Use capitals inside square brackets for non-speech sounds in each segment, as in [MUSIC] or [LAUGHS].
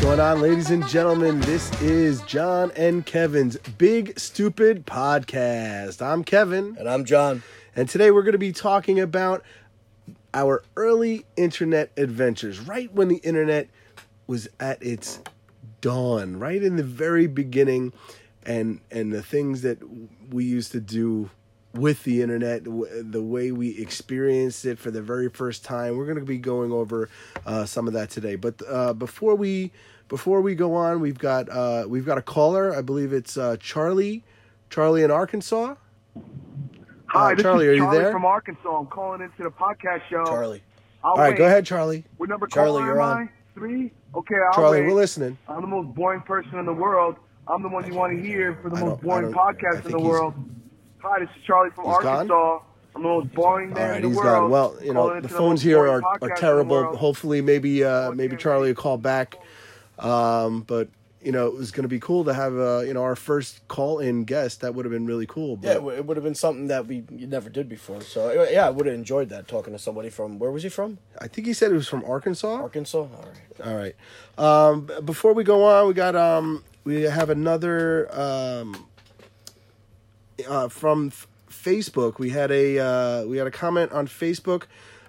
going on, ladies and gentlemen? This is John and Kevin's Big Stupid Podcast. I'm Kevin, And I'm John. and today we're going to be talking about our early internet adventures, right when the internet was at its dawn, right in the very beginning, and and the things that we used to do with the internet, the way we experienced it for the very first time. We're going to be going over uh, some of that today. But uh, before we before we go on, we've got uh, we've got a caller. I believe it's uh, Charlie, Charlie in Arkansas. Hi, Uh, this Charlie, is are you Charlie there? from Arkansas. I'm calling into the podcast show. Charlie. I'll All right, wait. go ahead, Charlie. What number Charlie, you're on. I? Three? Okay, I'll Charlie, wait. we're listening. I'm the most boring person in the world. I'm the one you want to hear for the I most boring podcast in the world. Hi, this is Charlie from He's gone? Arkansas. I'm the most boring man All right, in the he's world. gone. Well, you know, the phones most here are, are terrible. Hopefully, maybe uh, maybe Charlie will call back. Um, but you know, it was going to be cool to have uh, you know our first call in guest. That would have been really cool. But Yeah, it, w- it would have been something that we never did before. So yeah, I would have enjoyed that talking to somebody from where was he from? I think he said it was from Arkansas. Arkansas. All right. All right. Um, before we go on, we got um, we have another um, uh, from f- Facebook. We had a uh, we had a comment on Facebook.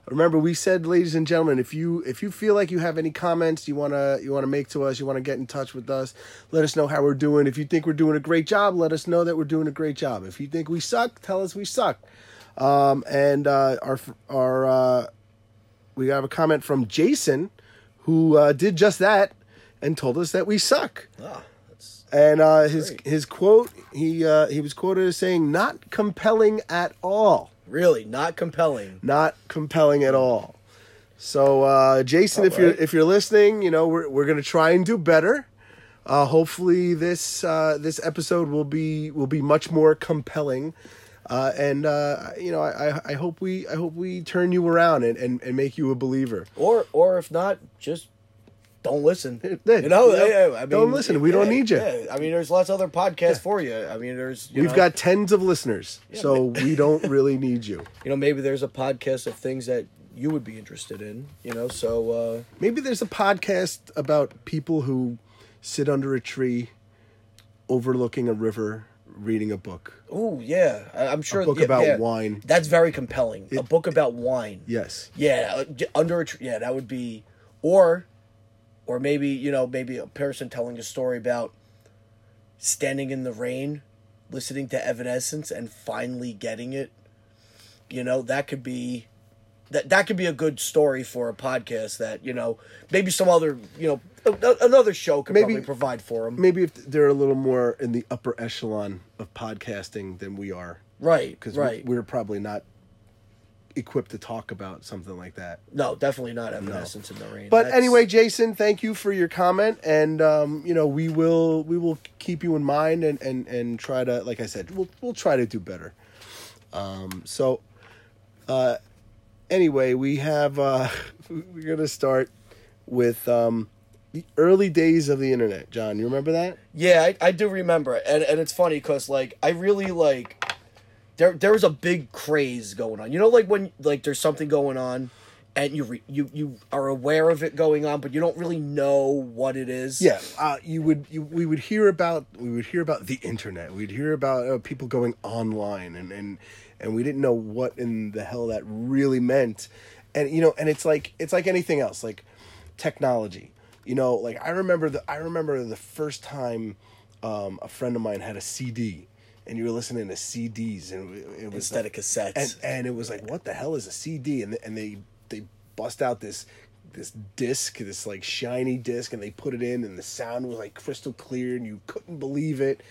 Remember, we said, ladies and gentlemen, if you if you feel like you have any comments you wanna you wanna make to us, you wanna get in touch with us, let us know how we're doing. If you think we're doing a great job, let us know that we're doing a great job. If you think we suck, tell us we suck. Um, and uh, our our uh, we have a comment from Jason, who uh, did just that and told us that we suck. Ah, that's And uh, his Great. his quote he uh, he was quoted as saying, "Not compelling at all, really not compelling. not compelling at all." So uh, Jason, if you're if you're listening, you know we're we're gonna try and do better. Uh, hopefully this uh, this episode will be will be much more compelling. Uh, and uh, you know, I, I- I hope we I hope we turn you around and, and, and make you a believer. Or or if not, just don't listen. [LAUGHS] Yeah, You know, yeah. yeah, I mean, Don't listen. We don't need you. yeah. I mean, there's lots of other podcasts for you. I mean, there's We've know, got tens of listeners, so we don't [LAUGHS] really need you. you know maybe there's a podcast of things that you would be interested in. You know, so uh, Maybe there's a podcast about people who sit under a tree, overlooking a river, reading a book. oh yeah, I, I'm sure A book yeah, about yeah. wine. That's very compelling. a book about wine. Yes, Yeah, uh, under a tree. Yeah, that would be, or, or maybe you know maybe a person telling a story about standing in the rain, listening to Evanescence, and finally getting it. You know that could be, that that could be a good story for a podcast that you know maybe some other you know a- another show could Maybe- probably provide for them. maybe if they're a little more in the upper echelon of podcasting than we are, Right, because right. we're probably not equipped to talk about something like that. no, definitely not Evanescence in the rain. But That's- anyway, Jason, thank you for your comment, and um, you know we will we will keep you in mind and and and try to like I said we'll we'll try to do better. Um, so, uh, anyway, we have uh, [LAUGHS] we're gonna start with um, the early days of the internet. John, you remember that? Yeah, I, I do remember it, and and it's funny because like I really like there there was a big craze going on. You know, like when like there's something going on, and you re, you you are aware of it going on, but you don't really know what it is. Yeah, uh, you would. You, we would hear about. We would hear about the internet. We'd hear about uh, people going online, and and and we didn't know what in the hell that really meant. And you know, and it's like it's like anything else, like technology. You know, like I remember the I remember the first time um, a friend of mine had a CD, and you were listening to CDs, and it, was Instead like- of cassettes. and and it was like, what the hell is a CD? And and they they bust out this this disc, this like shiny disc, and they put it in, and the sound was like crystal clear, and you couldn't believe it.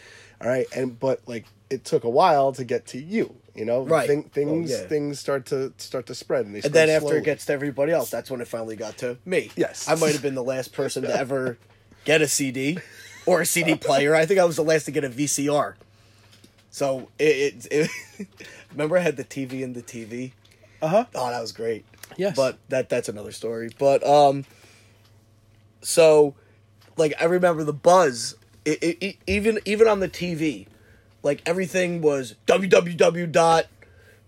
All right, and but like it took a while to get to you. You know, Right. Thing, oh, things Oh, yeah. things start to start to spread, and they and then after slowly. it gets to everybody else, that's when it finally got to me. Yes. I might have been the last person to [LAUGHS] ever get a CD or a CD player. I think I was the last to get a VCR. So it, it, it [LAUGHS] remember I had the TV and the TV. uh huh. Oh, that was great. Yes. But that that's another story. But um so like I remember the buzz it, it, it- even even on the TV like everything was www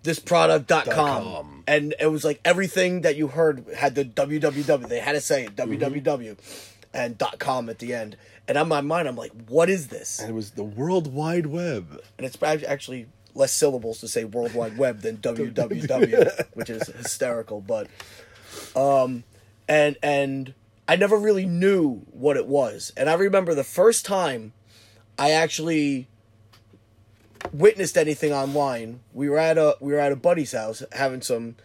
www.thisproduct.com com. and it was like everything that you heard had the www they had to say it www and dot com at the end. And on my mind, I'm like, what is this? And it was the World Wide Web. And it's actually less syllables to say World Wide Web than [LAUGHS] www, which is hysterical. But, um, and and I never really knew what it was. And I remember the first time I actually witnessed anything online. We were at a we were at a buddy's house having some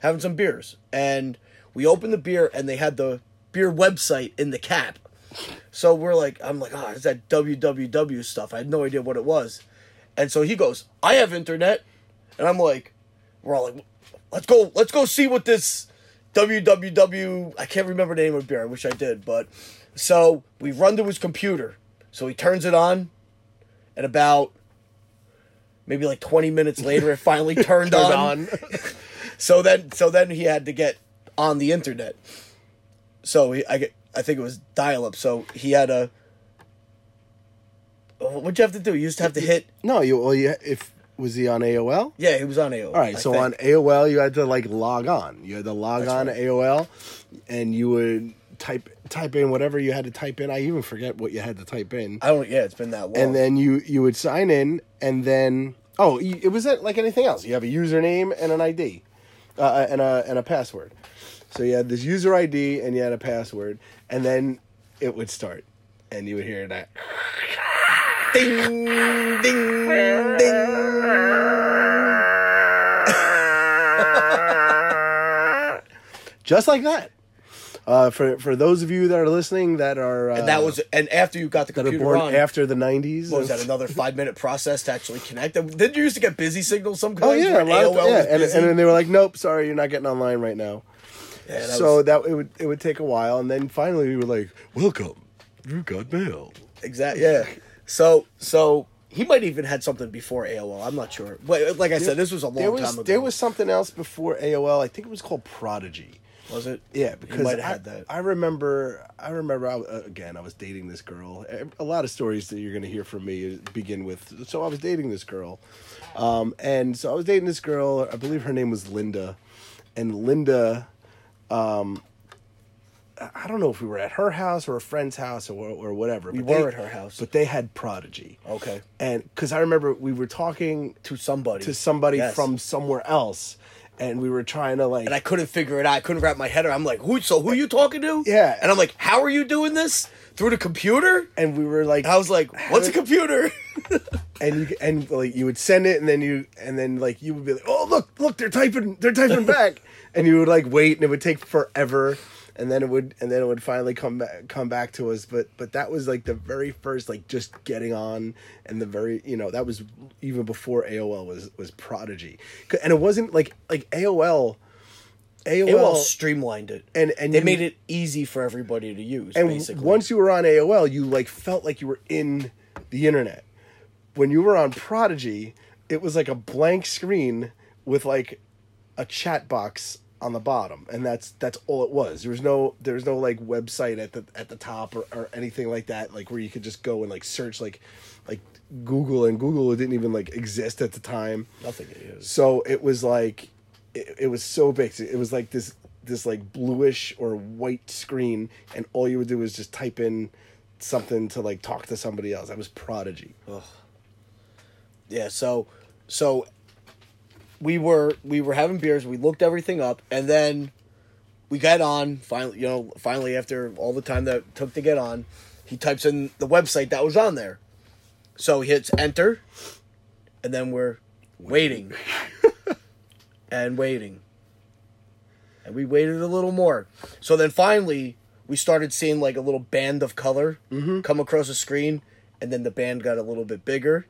having some beers, and we opened the beer, and they had the beer website in the cap. So we're like, I'm like, oh, it's that www stuff. I had no idea what it was, and so he goes, I have internet, and I'm like, we're all like, let's go, let's go see what this www. I can't remember the name of the beer. I wish I did, but so we run to his computer. So he turns it on, and about maybe like 20 minutes later, it finally [LAUGHS] turned, Turned on. on. [LAUGHS] So then, so then he had to get on the internet. So he, I get, I think it was dial up. So he had a. What'd you have to do? You used to have to hit. no, you well, you if was he on AOL? Yeah, he was on AOL. All right, I so think. on AOL, you had to like log on. You had to log That's on right. AOL, and you would type type in whatever you had to type in. I even forget what you had to type in, I don't. Yeah, it's been that long. and then you you would sign in, and then oh, it was like anything else. You have a username and an ID, uh, and a and a password. So you had this user ID and you had a password, and then it would start, and you would hear that. ding, ding, ding. just like that. Uh, for for those of you that are listening that are uh, And that was. And after you got the computer born on, after the nineties. was that another five minute process to actually connect them? Did you used to get busy signals some Oh yeah, a lot of, yeah, and, and then they were like, "Nope, sorry, you're not getting online right now." Yeah, that so was- that it would it would take a while, and then finally we were like, "Welcome, you got mail." Exactly. Yeah. So so he might even had something before AOL. I'm not sure. But like I said, this was a long There was time ago. there was something else before AOL. I think it was called Prodigy. was it? Yeah, because might have I, had that. I remember. I remember. I, uh, again, I was dating this girl. A lot of stories that you're going to hear from me begin with. So I was dating this girl, um, and so I was dating this girl. I believe her name was Linda, and Linda. Um, I- don't know if we were at her house or a friend's house or or whatever. We but they- were at her house. but they had Prodigy. Okay. and because I remember we were talking to somebody. to somebody Yes. from somewhere else, and we were trying to like and I couldn't figure it out. I couldn't wrap my head around. I'm like, who? So who are you talking to? Yeah. And I'm like, how are you doing this through the computer? and we were like I was like, what's a computer? [LAUGHS] and you and like you would send it and then you and then like you would be like oh look look they're typing they're typing back and you would like wait and it would take forever and then it would and then it would finally come back come back to us but but that was like the very first like just getting on and the very you know that was even before AOL was was prodigy and it wasn't like like AOL AOL, AOL streamlined it, and and they you- made it easy for everybody to use. and basically, once you were on AOL, you like felt like you were in the internet. When you were on Prodigy, it was like a blank screen with like a chat box on the bottom, and that's that's all it was. There was no there was no like website at the at the top or, or anything like that, like where you could just go and like search like like Google and Google didn't even like exist at the time. nothing it is. So it was like, it, it was so big. It was like this this like bluish or white screen, and all you would do was just type in something to like talk to somebody else. That was Prodigy. Yeah, so so we were we were having beers, we looked everything up, and then we got on finally you know, finally after all the time that it took to get on, he types in the website that was on there. So he hits enter and then we're waiting. [LAUGHS] and waiting. And we waited a little more. So then finally we started seeing like a little band of color Mm-hmm. come across the screen, and then the band got a little bit bigger,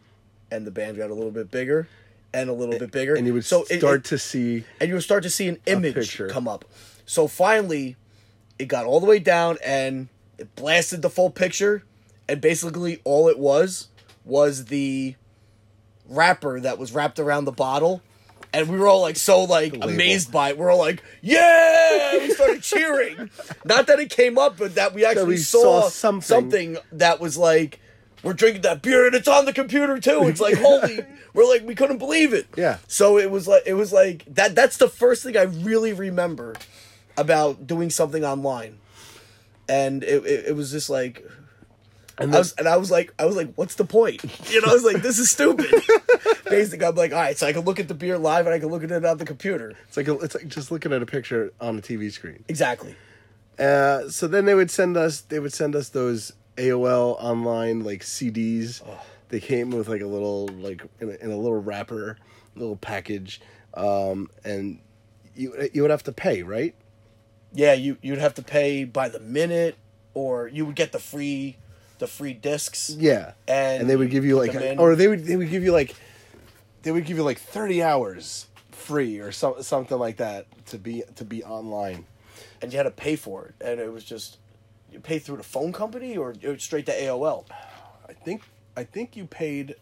and the band got a little bit bigger, and a little bit bigger. And you would so start it- to see. and you would start to see an image come up. So finally, it got all the way down and it blasted the full picture, and basically all it was was the wrapper that was wrapped around the bottle. And we were all like so like amazed by it. We are all like, "Yeah!" We started cheering. [LAUGHS] Not that it came up, but that we actually we saw, saw something. something that was like, "We're drinking that beer and it's on the computer too." It's like, holy! [LAUGHS] We're like, we couldn't believe it. Yeah. So it was like it was like that. That's the first thing I really remember about doing something online. and it, it, it was just like. And I was, and I was like, I was like, what's the point? You know, I was like, this is stupid. [LAUGHS] Basically, I'm like, all right, so I can look at the beer live and I can look at it on the computer. It's like a, it's like just looking at a picture on a TV screen. Exactly. Uh, so then they would send us they would send us those AOL online like CDs. They came with like a little like in a, in a little wrapper, little package, um, and you you would have to pay, right? Yeah, you you'd have to pay by the minute, or you would get the free, the free discs. Yeah, And and they would give you like, man- or they would they would give you like, they would give you like thirty hours free or some, something like that to be to be online. and you had to pay for it, and it was just you pay through the phone company or straight to AOL. I think I think you paid.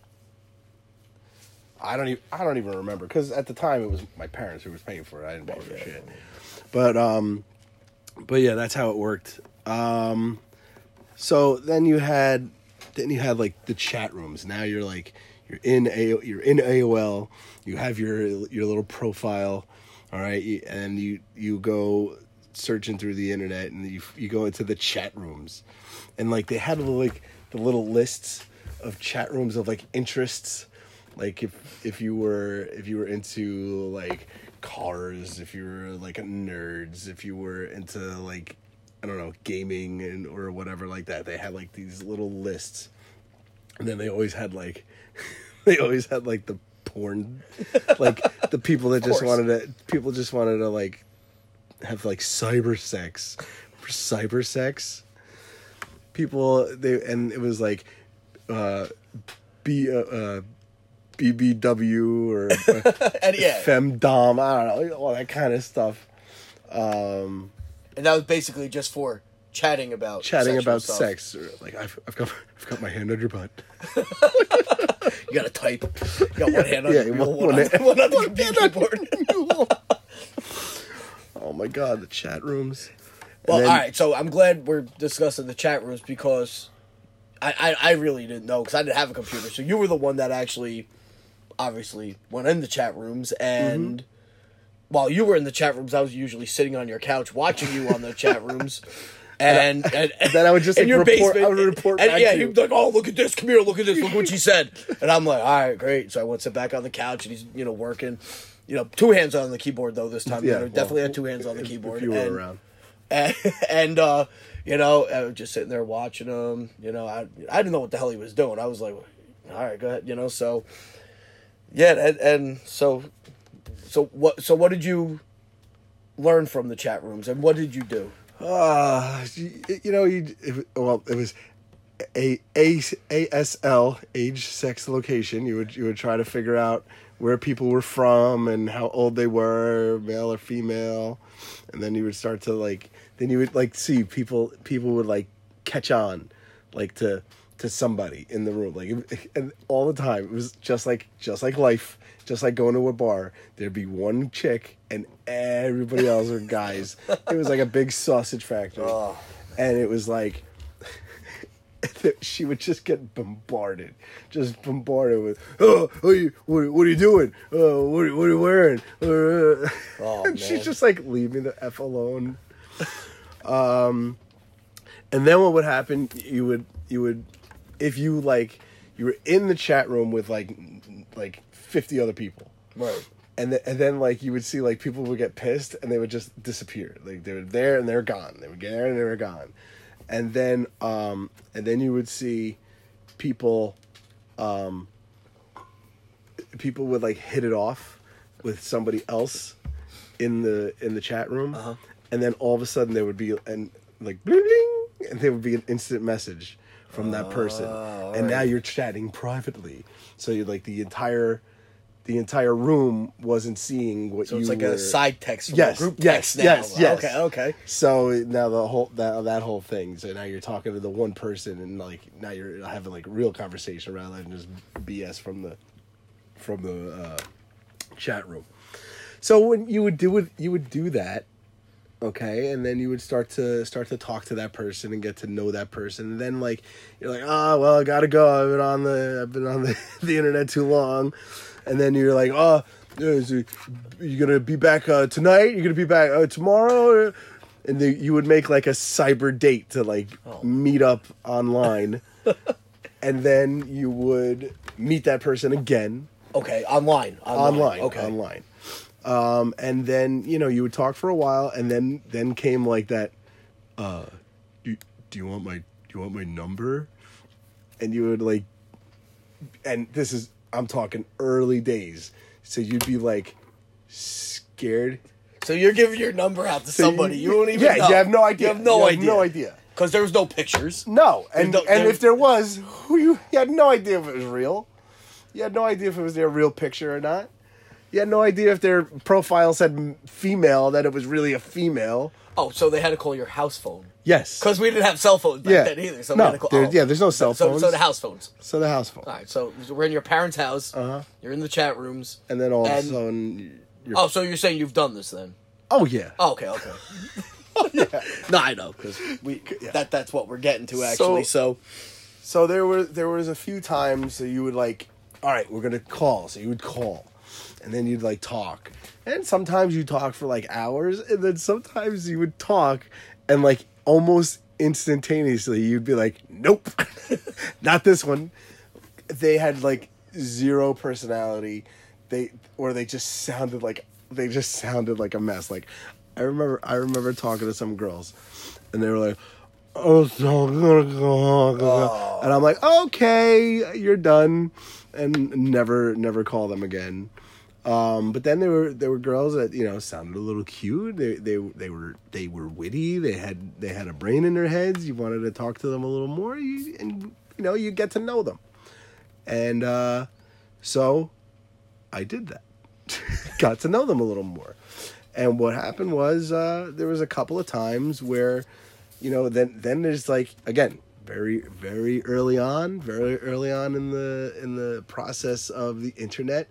I don't even I don't even remember because at the time it was my parents who was paying for it. I didn't pay for yeah. shit. But um, but yeah, that's how it worked. Um, so then you had then you had like the chat rooms. Now you're like you're in a you're in AOL. You have your your little profile, all right, and you you go searching through the internet and you you go into the chat rooms, and like they had like the little lists of chat rooms of like interests. Like if if you were if you were into like cars if you were like nerds if you were into like i don't know gaming and or whatever like that they had like these little lists. And then they always had like [LAUGHS] they always had like the porn like the people that just wanted to people just wanted to like have like cyber sex [LAUGHS] cyber sex. People they and it was like uh b uh, uh bbw or uh, [LAUGHS] And yeah, femdom i don't know all that kind of stuff. Um and that was basically just for chatting about chatting about stuff. sex. Or like I've, I've got i've got my hand on your butt. [LAUGHS] You got to type. You got one hand on Yeah, the one- one, one on, hand- one on the computer keyboard. Oh my god the chat rooms And Well, then- all right. So I'm glad we're discussing the chat rooms because I, I, I really didn't know because I didn't have a computer. So you were the one that actually, obviously, went in the chat rooms. And Mm-hmm. while you were in the chat rooms, I was usually sitting on your couch watching you on the chat rooms. [LAUGHS] And, and, [LAUGHS] then I would just, in like, your report- basement, I would report and yeah, he'd be like, "Oh, look at this! Come here, look at this! Look what she said!" [LAUGHS] And I'm like, "All right, great." So I went sit back on the couch, and he's you know working, you know, two hands on the keyboard though this time. Yeah, you know, definitely had two hands on the if- keyboard. if you were and, around and, [LAUGHS] and uh, you know, I was just sitting there watching him. You know, I I didn't know what the hell he was doing. I was like, all right, go ahead. You know, so yeah, and, and so so what so what did you learn from the chat rooms, and what did you do? Uh, you, you know, you well, it was a, a ASL age, sex, location. You would you would try to figure out where people were from and how old they were, male or female, and then you would start to like. Then you would like see people. People would like catch on, like to to somebody in the room, like and all the time. It was just like just like life, just like going to a bar. There'd be one chick and everybody else were guys. It was like a big sausage factory, [LAUGHS] Oh. and it was like [LAUGHS] she would just get bombarded, just bombarded with, oh, what are you, what, what are you doing? Oh, what, are, what are you wearing? [LAUGHS] Oh, and man. she's just like, leave me the f alone. Um, and then what would happen? You would, you would, if you like, you were in the chat room with like, like fifty other people Right. and then, and then like you would see like people would get pissed and they would just disappear like they were there and they're gone they would get there and they were gone and then um and then you would see people um people would like hit it off with somebody else in the in the chat room. And then all of a sudden there would be and like bling, bling, and there would be an instant message from that person. And now you're chatting privately. So you like the entire the entire room wasn't seeing what So you it's like were a side text from yes group yes text now. yes yes. Okay, okay. so now the whole that, that whole thing. So now you're talking to the one person and like now you're having like real conversation rather than just bs from the from the uh, chat room. So when you would do it you would do that okay and then you would start to start to talk to that person and get to know that person. And then like you're like ah well i gotta go. I've been on the i've been on the, [LAUGHS] the internet too long and then you're like oh you're gonna be back uh, tonight you're gonna be back uh, tomorrow and the, you would make like a cyber date to like Oh. meet up online, [LAUGHS] and then you would meet that person again Okay, online. Online. online Okay. online um and then you know you would talk for a while and then then came like that uh do, do you want my do you want my number and you would like and this is i'm talking early days so you'd be like scared So you're giving your number out to So somebody you, don't even yeah know. you have no idea You have no idea. no idea Because there was no pictures. no and no- and there- if there was who you, you had no idea if it was real you had no idea if it was their real picture or not you had no idea if their profile said female that it was really a female Oh, so they had to call your house phone. Yes Because we didn't have cell phones back Yeah. then either. So No, we had to call. there- oh. yeah, there's no cell phones. So, the house phones. so the house phone All right. So we're in your parents' house. Uh-huh. You're in the chat rooms. and then all of a sudden you're, Oh, so you're saying you've done this then? oh yeah Oh, okay, okay. [LAUGHS] No, I know because we [LAUGHS] Yeah. that that's what we're getting to actually. So, So there were there was a few times that you would like, all right, we're gonna call. So you would call, and then you'd like talk, and sometimes you talk for like hours, and then sometimes you would talk, and like almost instantaneously you'd be like, nope, [LAUGHS] not this one. They had like zero personality, they or they just sounded like they just sounded like a mess. Like I remember I remember talking to some girls, and they were like. Oh, so I'm gonna. And I'm like, okay, you're done, and never, never call them again. Um, but then there were there were girls that you know sounded a little cute. They they they were they were witty. They had they had a brain in their heads. You wanted to talk to them a little more, you, and you know you get to know them. And uh, so I did that. [LAUGHS] Got to know them a little more. And what happened was uh, there was a couple of times where, you know, then then there's like again very very early on, very early on in the in the process of the internet,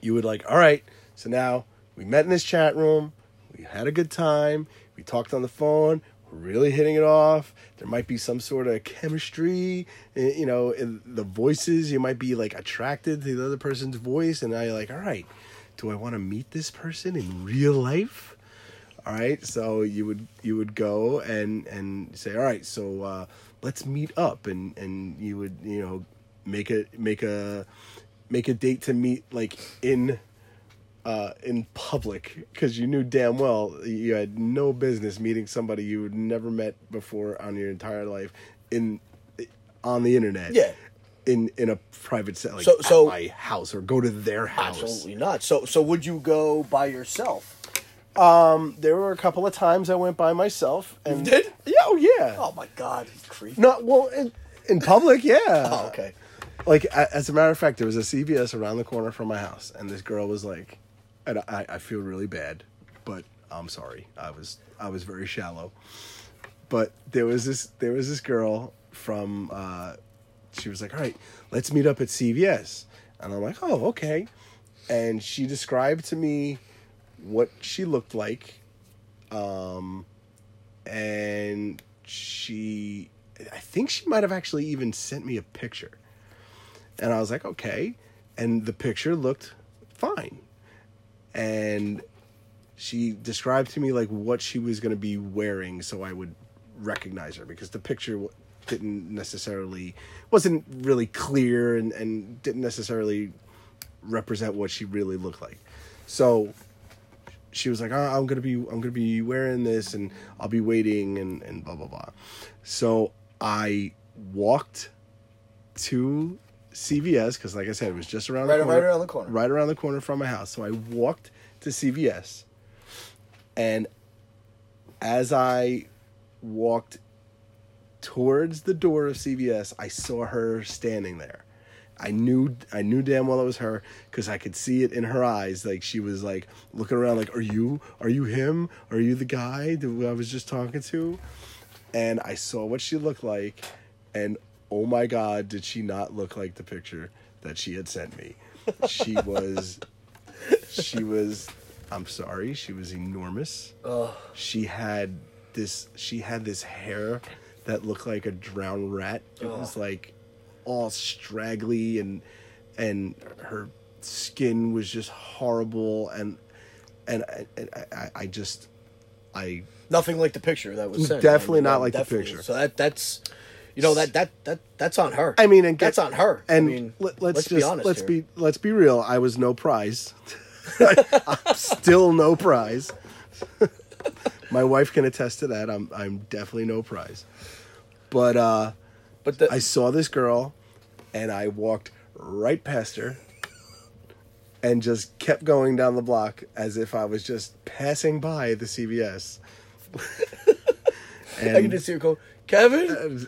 you would like, all right, so now we met in this chat room, we had a good time, we talked on the phone, we're really hitting it off. There might be some sort of chemistry, eh, you know, in the voices. You might be like attracted to the other person's voice, and now you're like, all right, do I want to meet this person in real life? All right, so you would you would go and and say, all right, so uh, let's meet up, and and you would you know make a make a make a date to meet like in uh, in public because you knew damn well you had no business meeting somebody you had never met before on your entire life in on the internet. Yeah. In in a private set, like So- at so- my house or go to their house. absolutely not. So, so would you go by yourself? There were a couple of times I went by myself. And, you did? Yeah. Oh yeah. Oh my God, he's creepy. Not Well, in, in public, yeah. Oh, okay. Like as a matter of fact there was a cvs around the corner from my house and this girl was like and i, I feel really bad but i'm sorry. I was i was very shallow. But there was this there was this girl from uh she was like all right let's meet up at cvs and i'm like oh okay. And she described to me what she looked like um and she i think she might have actually even sent me a picture and I was like, okay. And the picture looked fine. And she described to me like what she was going to be wearing so I would recognize her because the picture didn't necessarily wasn't really clear and, and didn't necessarily represent what she really looked like. So she was like, oh, I'm gonna be I'm gonna be wearing this and I'll be waiting and, and blah blah blah. So I walked to CVS because, like I said, it was just around Right- the corner, right around the corner. right around the corner from my house. So I walked to CVS, and as I walked towards the door of CVS, I saw her standing there. I knew I knew damn well it was her because I could see it in her eyes. Like she was like looking around, like, "Are you? Are you him? Are you the guy that I was just talking to?" And I saw what she looked like, and oh my god, did she not look like the picture that she had sent me? She [LAUGHS] was, she was. I'm sorry, she was enormous. She had this. She had this hair that looked like a drowned rat. It was like all straggly and and her skin was just horrible and and, and I, I, I just I Nothing like the picture that was sent. Definitely I mean, not like the picture. So that that's, you know, that that that that's on her. I mean, and that's on her. And I mean, let, let's, let's just be honest. let's here. be let's be real. I was no prize. [LAUGHS] I'm still no prize. [LAUGHS] My wife can attest to that. I'm I'm definitely no prize. But uh, But the, I saw this girl, and I walked right past her, and just kept going down the block as if I was just passing by the CVS. [LAUGHS] I can just see her go, Kevin,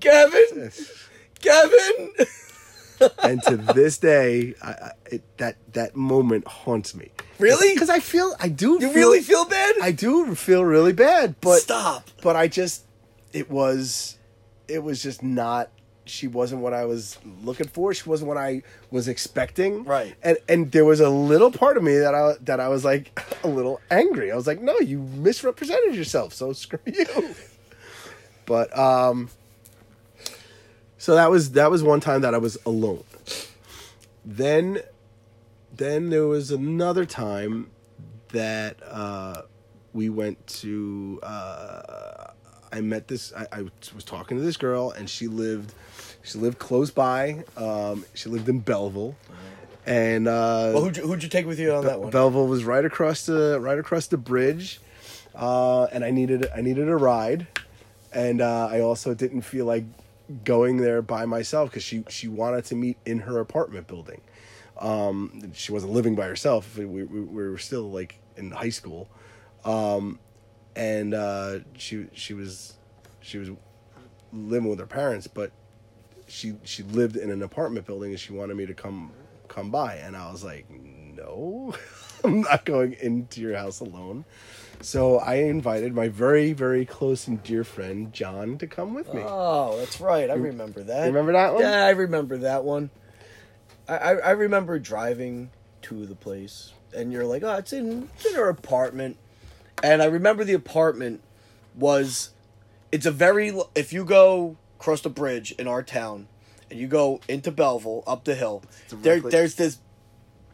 Kevin, Kevin. [LAUGHS] and to this day, I, I, it, that that moment haunts me. Really? Because I feel I do. You feel, really feel bad? I do feel really bad, but Stop. But I just, it was, it was just not. She wasn't what I was looking for. She wasn't what I was expecting. Right. And and there was a little part of me that I that I was like [LAUGHS] a little angry. I was like, no, you misrepresented yourself. So screw you. [LAUGHS] but um. So that was that was one time that I was alone. Then, then there was another time that uh, we went to. Uh, I met this. I, I was talking to this girl, and she lived. She lived close by. Um, she lived in Belleville, and uh, Well, who'd you, who'd you take with you on that one? Belleville was right across the right across the bridge, uh, and I needed I needed a ride, and uh, I also didn't feel like going there by myself because she she wanted to meet in her apartment building. Um, she wasn't living by herself. We, we, we were still like in high school, um, and uh, she she was she was living with her parents, but she she lived in an apartment building and she wanted me to come come by and I was like no [LAUGHS] I'm not going into your house alone so I invited my very very close and dear friend John to come with me Oh, that's right. I remember that. remember that one? Yeah, I remember that one. I, I, I remember driving to the place, and you're like, "Oh, it's in it's in her apartment," and I remember the apartment was, it's a very if you go across the bridge in our town, and you go into Belleville up the hill, there there's this.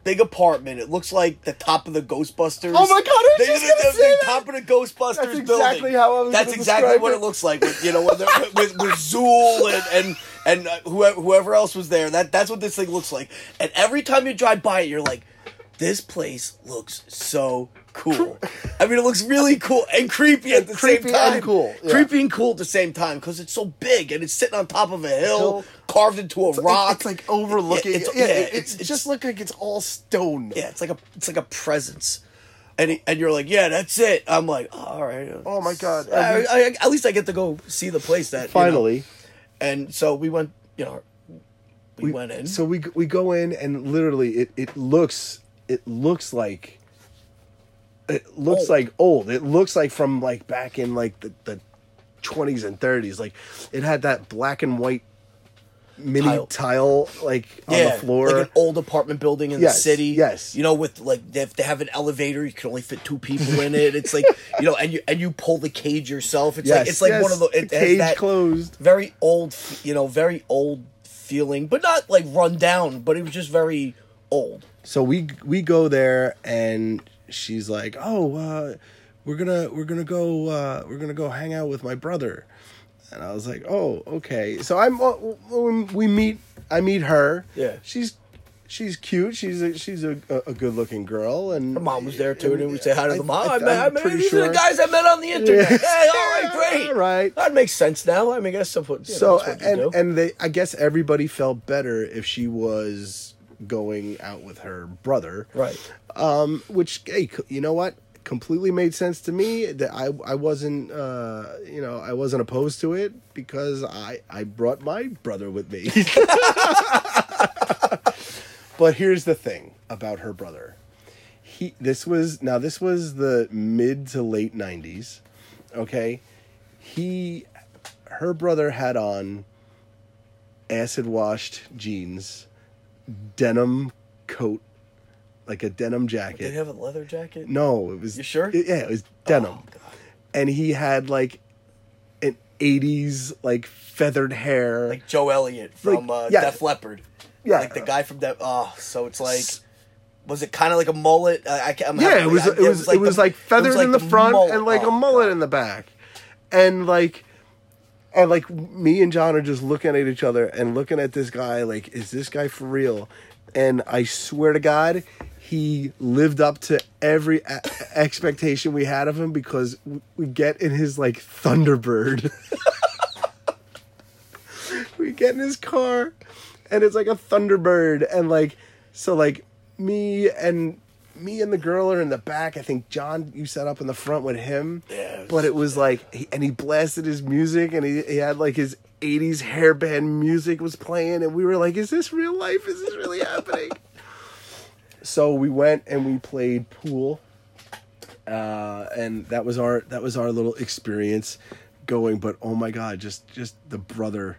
Big apartment. It looks like the top of the Ghostbusters. Oh my God, I was The- just the- gonna the- say the top of the Ghostbusters That's building. exactly how I was That's exactly what it. it looks like. With, you know, they're, with, with Zuul and and and uh, whoever whoever else was there. That that's what this thing looks like. And every time you drive by it, you're like, this place looks so cool. I mean, it looks really cool and creepy at the Creepy same time. and cool, yeah. Creepy and cool at the same time because it's so big and it's sitting on top of a hill, Hill. carved into a rock. it's like overlooking Yeah, yeah, it's- yeah, yeah, it, it's- it it's- just look like it's all stone Yeah, it's like a it's like a presence. And, he- and you're like, yeah, that's it. I'm like, oh, all right. Oh my God. I, I, at least I get to go see the place that you know. finally And so we went, you know, we, went in. So we we go in and literally it it looks it looks like it looks Old. like old. It looks like from like back in like the the 20s and 30s. Like it had that black and white mini Tile. tile, like on yeah, the floor. like an old apartment building in Yes, the city. yes. you know, with like they have, they have an elevator, you can only fit two people in it. It's like you know, and you and you pull the cage yourself. It's like Yes, it's like yes, one of the it cage that closed. very old, you know, very old feeling, but not like run down. But it was just very old. so we we go there and she's like oh uh we're gonna we're gonna go uh we're gonna go hang out with my brother and i was like oh okay so i'm uh, we meet i meet her Yeah. she's she's cute she's a she's a, a good looking girl and Her mom was there too, and we say hi to the mom. I, I, met, I met, these sure are the guys I met on the internet. Yeah. Hey, all right, great, All right. That makes sense now. I mean, I guess that's what, know, so that's what you and and they i guess everybody felt better if she was going out with her brother right. um, which hey, you know what, completely made sense to me. That I I wasn't uh, you know I wasn't opposed to it because I I brought my brother with me. [LAUGHS] but here's the thing about her brother. He this was now this was the mid to late nineties. Okay, he her brother had on acid washed jeans, denim coat, like a denim jacket. Did he have a leather jacket? No, it was. You sure? it- yeah, it was denim, Oh, and he had like an '80s like feathered hair. Like Joe Elliott from Like, uh, yeah. Def Leppard. Yeah. Like the guy from Def. Oh, so it's like Was it kind of like a mullet? I, I, I'm Yeah, having- it was I- it was it was the- like feathers in the, the front mullet. and like a Oh, mullet in the back, and like. And like me and John are just looking at each other and looking at this guy like, is this guy for real? And I swear to God, he lived up to every a- expectation we had of him because we get in his like Thunderbird. [LAUGHS] we get in his car and it's like a Thunderbird and like so like me and me and the girl are in the back. I think John you sat up in the front with him. Yeah, it But it was like he, and he blasted his music and he, he had like his 80s hairband music was playing and we were like is this real life? Is this really happening? [LAUGHS] so we went and we played pool. Uh, and that was our that was our little experience going but oh my god just just the brother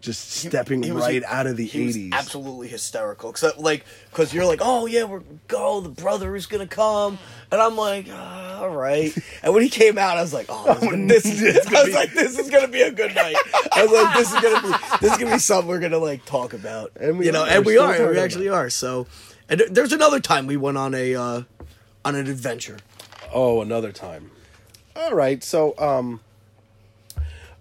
just stepping He was- right out of the he was 80s absolutely hysterical. I- like, cause you're like, oh yeah, we're go. The brother is gonna come, and I'm like, ah, all right. [LAUGHS] And when he came out, I was like, oh, this, is- [LAUGHS] this is. [LAUGHS] I was like, this is gonna be a good night. I was like, this is gonna be this is gonna be something we're gonna like talk about. And we you know, are. and we are. talking We about actually are. So, and there's another time we went on a uh, on an adventure. Oh, another time. All right. So, um,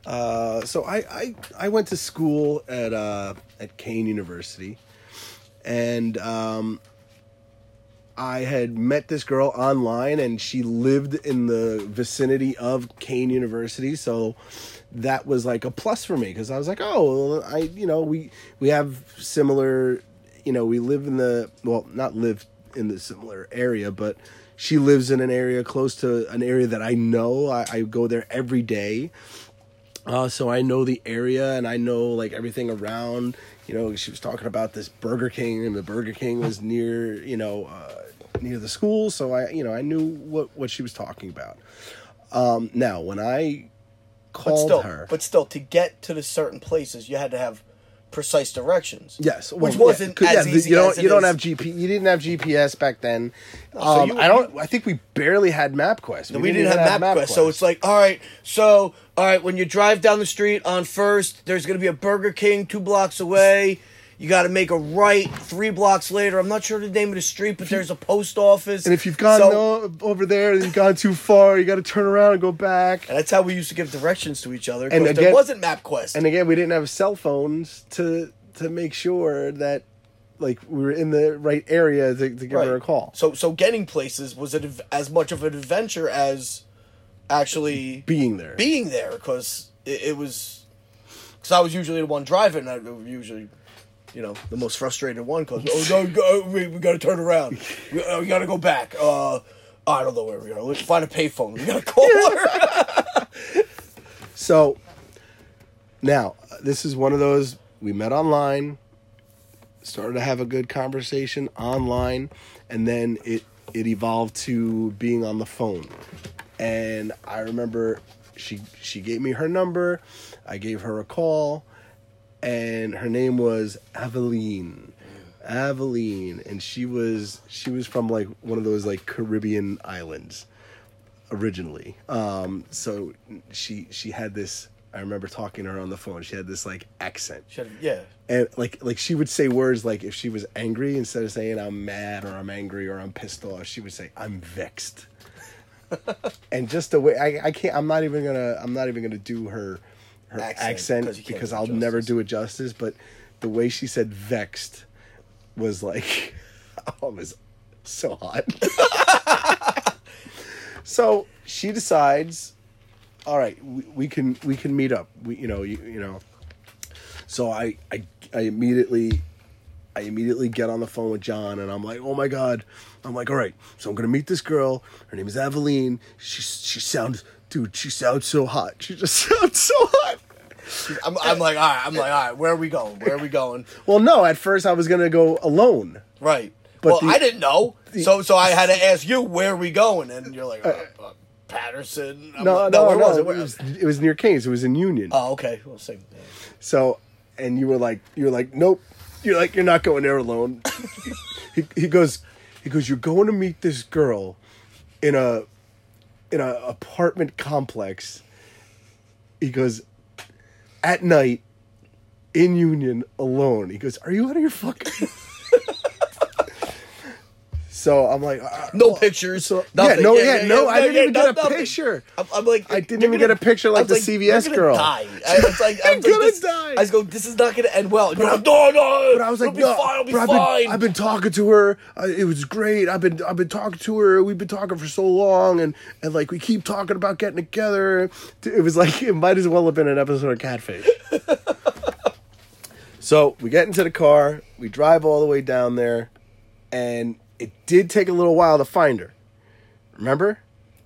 uh, so I, I, I went to school at, uh, at Kean University and, um, I had met this girl online and she lived in the vicinity of Kean University. So that was like a plus for me because I was like, oh, I, you know, we, we have similar, you know, we live in the, well, not live in the similar area, but she lives in an area close to an area that I know. I, I go there every day. Uh, so I know the area and I know like everything around. You know, she was talking about this Burger King, and the Burger King was near, you know, uh, near the school. So I, you know, I knew what what she was talking about. Um, now, when I But called still, her, but still, to get to the certain places, you had to have precise directions. Yes, which wasn't 'cause, as yeah, easy you don't as it you don't have GP you didn't have GPS back then. so um, you- I don't. I think we barely had MapQuest. We, didn't, have MapQuest, so it's like, all right, so all right, when you drive down the street on First, there's gonna be a Burger King two blocks away. You got to make a right three blocks later. I'm not sure the name of the street, but there's a post office. and if you've gone So- o- over there and you've gone too far, you got to turn around and go back. and that's how we used to give directions to each other. And And there wasn't MapQuest. And again, we didn't have cell phones to to make sure that like we were in the right area to, to give her a call. So, so getting places was adv- as much of an adventure as actually Being there, being there because it, it was because I was usually the one driving. I usually, you know, the most frustrated one because oh no, go, we, we got to turn around. We, uh, we got to go back. Uh, I don't know where we are. Let's find a payphone. We got to call her. [LAUGHS] So now this is one of those we met online, started to have a good conversation online, and then it it evolved to being on the phone. And I remember she she gave me her number, I gave her a call, and her name was Aveline. Aveline, and she was she was from like one of those like Caribbean islands originally. Um, so she she had this. I remember talking to her on the phone. She had this like accent, Should've- yeah. and like like she would say words like if she was angry, instead of saying I'm mad or I'm angry or I'm pissed off, she would say I'm vexed. [LAUGHS] and just the way I, I can't I'm not even gonna I'm not even gonna do her her Accent, accent, because you can't do I'll never do it justice. But the way she said vexed was like [LAUGHS] oh, it was so hot. [LAUGHS] so she decides, all right, we, we can we can meet up. We you know you, you know. So I, I I immediately I immediately get on the phone with John and I'm like, oh my god. I'm like, all right, so I'm gonna meet this girl. Her name is Aveline. She she sounds dude, she sounds so hot. She just [LAUGHS] sounds so hot. I'm, I'm like, all right. I'm like, all right. Where are we going? Where are we going? Well, no, at first I was gonna go alone. Right. But well, the- I didn't know, so so I had to ask you where are we going, and you're like uh, uh, Paterson. I'm No, like, no, where no. was it? it, was, it was near Kean's. It was in Union. oh, okay. Well, same. So, and you were like, you were like, nope. You're like, you're not going there alone. [LAUGHS] he, he goes, he goes, you're going to meet this girl in a in a apartment complex. He goes, at night in Union alone. He goes, are you out of your fucking? [LAUGHS] So I'm like, uh, No well, pictures. So nothing. yeah, no, yeah, no. I didn't even get a picture. I'm, I'm like, I didn't even get a picture like the CVS girl. Die. I, it's like, I [LAUGHS] You're was like, gonna die. I was going, this is not to end well. Like, no, no. But I was like, it'll be no, fine. But I've fine. been, I've been talking to her. Uh, it was great. I've been, I've been talking to her. We've been talking for so long, and and like we keep talking about getting together. It was like it might as well have been an episode of Catfish. [LAUGHS] so we get into the car. We drive all the way down there, and it did take a little while to find her. Remember?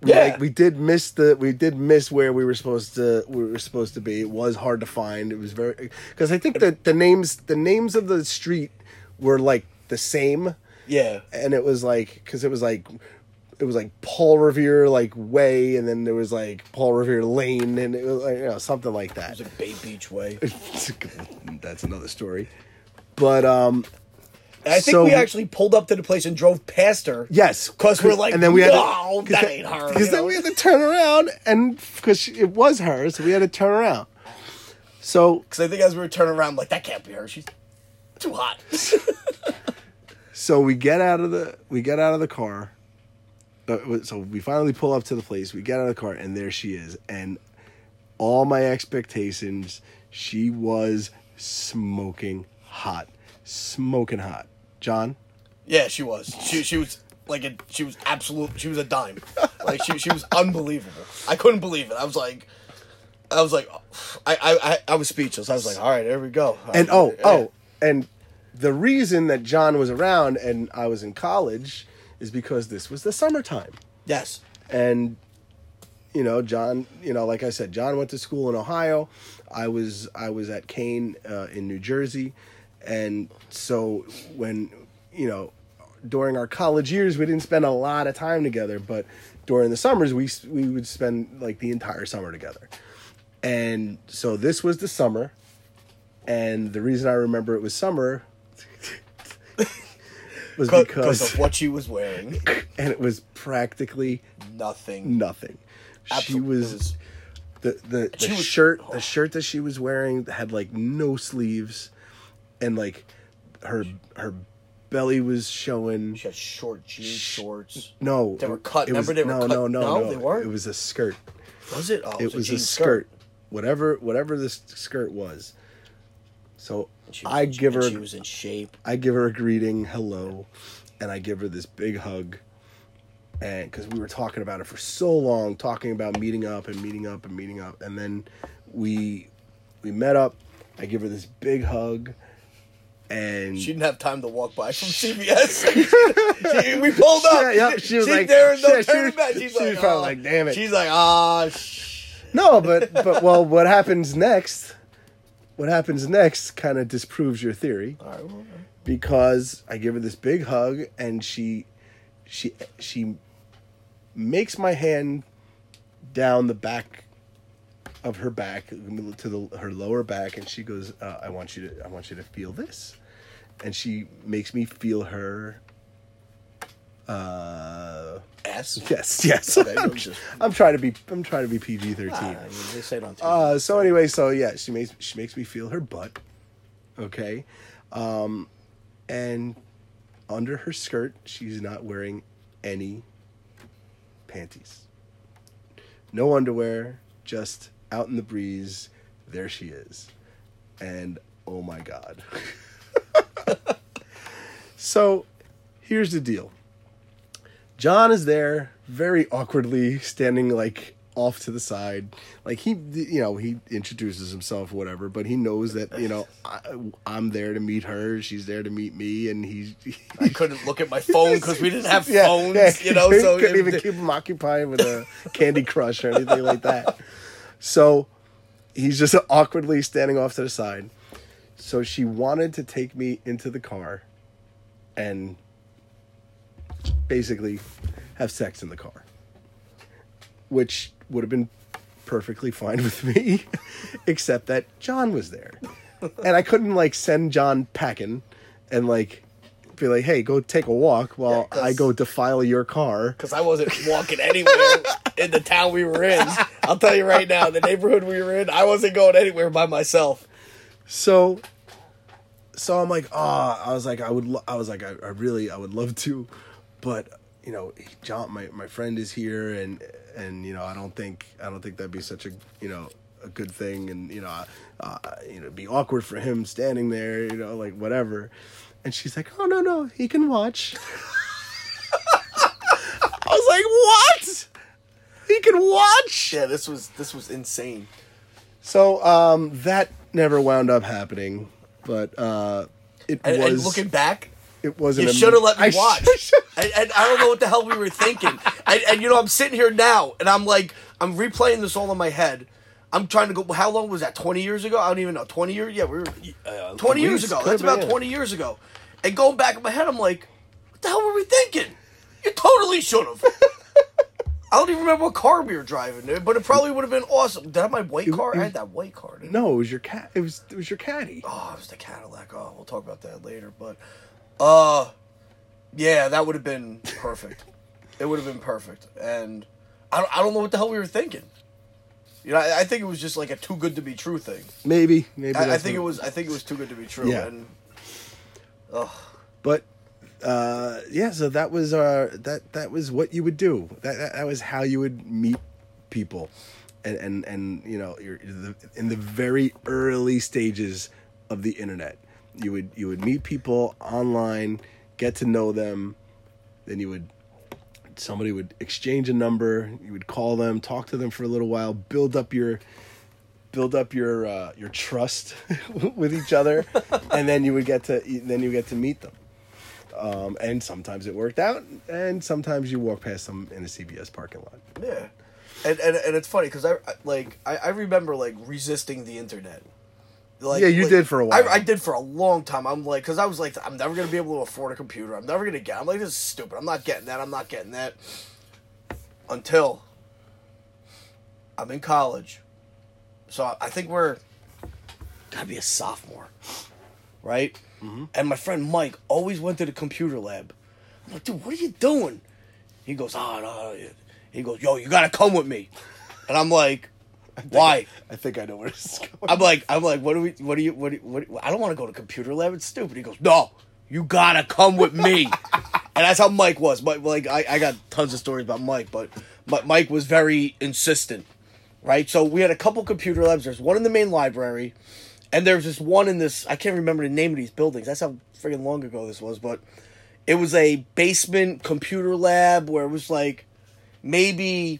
Yeah. Like, we did miss the we did miss where we were supposed to we were supposed to be. It was hard to find. It was very because I think that the names the names of the street were like the same, yeah. and it was like because it was like it was like Paul Revere like way, and then there was like Paul Revere Lane, and it was like you know something like that. It was a Bay Beach way. [LAUGHS] That's another story. But um I think So- we actually pulled up to the place and drove past her. Yes, because we're like, and then we had "No, to, that ain't her," Because then know? we had to turn around, and because it was her, so we had to turn around. So Because I think as we were turning around, I'm like, that can't be her. She's too hot. [LAUGHS] so we get out of the we get out of the car. So we finally pull up to the place. We get out of the car, and there she is. And all my expectations, she was smoking hot, smoking hot. John, yeah, she was. She she was like a she was absolute. She was a dime. Like she she was unbelievable. I couldn't believe it. I was like. I was like, I, I, I, I was speechless. I was like, all right, there we go. and oh Yeah. oh and the reason that john was around and i was in college is because this was the summertime yes, and you know john you know like i said john went to school in ohio i was i was at Kean uh, in new jersey and so when you know during our college years we didn't spend a lot of time together but during the summers we we would spend like the entire summer together and so this was the summer and the reason i remember it was summer [LAUGHS] was because because of what she was wearing. [LAUGHS] and it was practically Nothing. nothing. She was, the the, the She was- shirt oh. the shirt that she was wearing had like no sleeves, and like her her belly was showing. She had short jean shorts. No, They were cut. it was- Remember they were no, cut? No, no, No, no, they weren't? It was a skirt. Was it? Oh, It was a skirt. Whatever whatever this skirt was. So was I give her She was in shape. I give her a greeting, hello, and I give her this big hug. And because we were talking about it for so long, talking about meeting up and meeting up and meeting up, and then we we met up. I give her this big hug, and She didn't have time to walk by from [LAUGHS] CVS. She- we pulled up. Yeah, yep, she was like- there was no yeah, she was- back. She's she was like, probably oh. like, "Damn it." She's like, ah, sh-. no, but but well, what happens next? What happens next kind of disproves your theory. All right, well, because I give her this big hug and she she she makes my hand down the back of her back to the her lower back and she goes uh, I want you to I want you to feel this and she makes me feel her uh ass. yes yes Okay, I'm, just- I'm trying to be I'm trying to be PG-13 Ah, they say it on TV. uh, so anyway, so yeah, she makes she makes me feel her butt. Okay, um, and under her skirt, she's not wearing any panties. No underwear, just out in the breeze. There she is, and oh my god. [LAUGHS] so, here's the deal. John is there, very awkwardly, standing like off to the side. Like he, you know, he introduces himself, or whatever, but he knows that you know [LAUGHS] I, I'm there to meet her, she's there to meet me, and he's. I couldn't look at my [LAUGHS] phone because we didn't have Yeah, phones, yeah, you know. he So couldn't even keep him occupied with a Candy Crush or anything like that. So he's just [LAUGHS] awkwardly standing off to the side. So she wanted to take me into the car and basically have sex in the car, which would have been perfectly fine with me, [LAUGHS] except that John was there. [LAUGHS] And I couldn't like send John packing and like be like, hey, go take a walk while Yeah, I go defile your car. because I wasn't walking anywhere in the town we were in. I'll tell you right now, the neighborhood we were in, I wasn't going anywhere by myself. So, so I'm like, ah, I was like, I would, lo- I was like, I, I really, I would love to, but you know, he- John, my my friend is here, and and you know, I don't think I don't think that'd be such a you know a good thing, and you know, uh, you know, it'd be awkward for him standing there, you know, like whatever. And she's like, "Oh no, no, he can watch." [LAUGHS] I was like, "What? He can watch?" Yeah, this was this was insane. So um, that never wound up happening, but uh, it And, was. and looking back, it was. you an should have let me [LAUGHS] I watch. and, and I don't know what the hell we were thinking. And, and you know, I'm sitting here now, and I'm like, I'm replaying this all in my head. I'm trying to go. How long was that? 20 years ago? I don't even know. 20 years? Yeah, we were. Uh, 20 years ago. That's about been. 20 years ago. And going back in my head, I'm like, what the hell were we thinking? You totally should have. I don't even remember what car we were driving, dude, but it probably would have been awesome. Did I have my white car? I had that white car. Didn't No, it was your cat. It was it was your caddy. Oh, it was the Cadillac. Oh, we'll talk about that later. But, uh, yeah, that would have been perfect. [LAUGHS] it would have been perfect. And I don't, I don't know what the hell we were thinking. You know, I, I think it was just like a too good to be true thing. Maybe, maybe. I, I that's think it what- was. I think it was too good to be true. Yeah. And But uh, yeah, so that was uh, that that was what you would do. That, that that was how you would meet people, and and and you know, you're, you're the, in the very early stages of the internet, you would you would meet people online, get to know them, then you would somebody would exchange a number, you would call them, talk to them for a little while, build up your build up your uh, your trust [LAUGHS] with each other, [LAUGHS] and then you would get to then you get to meet them. Um, and sometimes it worked out, and sometimes you walk past them in a CVS parking lot. yeah. And and, and it's funny because I like I, I remember like resisting the internet. Like, Yeah, you like, did for a while. I, I did for a long time. I'm like, because I was like, I'm never gonna be able to afford a computer. I'm never gonna get. I'm like, this is stupid. I'm not getting that. I'm not getting that. Until I'm in college, so I- I think we're gotta be a sophomore, right? Mm-hmm. And my friend Mike always went to the computer lab. I'm like, dude, what are you doing? He goes, oh, no. He goes, yo, you gotta come with me. And I'm like, [LAUGHS] why? I think I know where this is [LAUGHS] going. I'm like, I'm like, what do we, what do you, what, do what, I don't want to go to computer lab. It's stupid. He goes, no, you gotta come with me. [LAUGHS] and that's how Mike was. But like, I, I got tons of stories about Mike, but Mi- Mike was very insistent, right? So we had a couple computer labs. There's one in the main library, and there's this one in this. I can't remember the name of these buildings. That's how friggin' long ago this was, but it was a basement computer lab where it was like maybe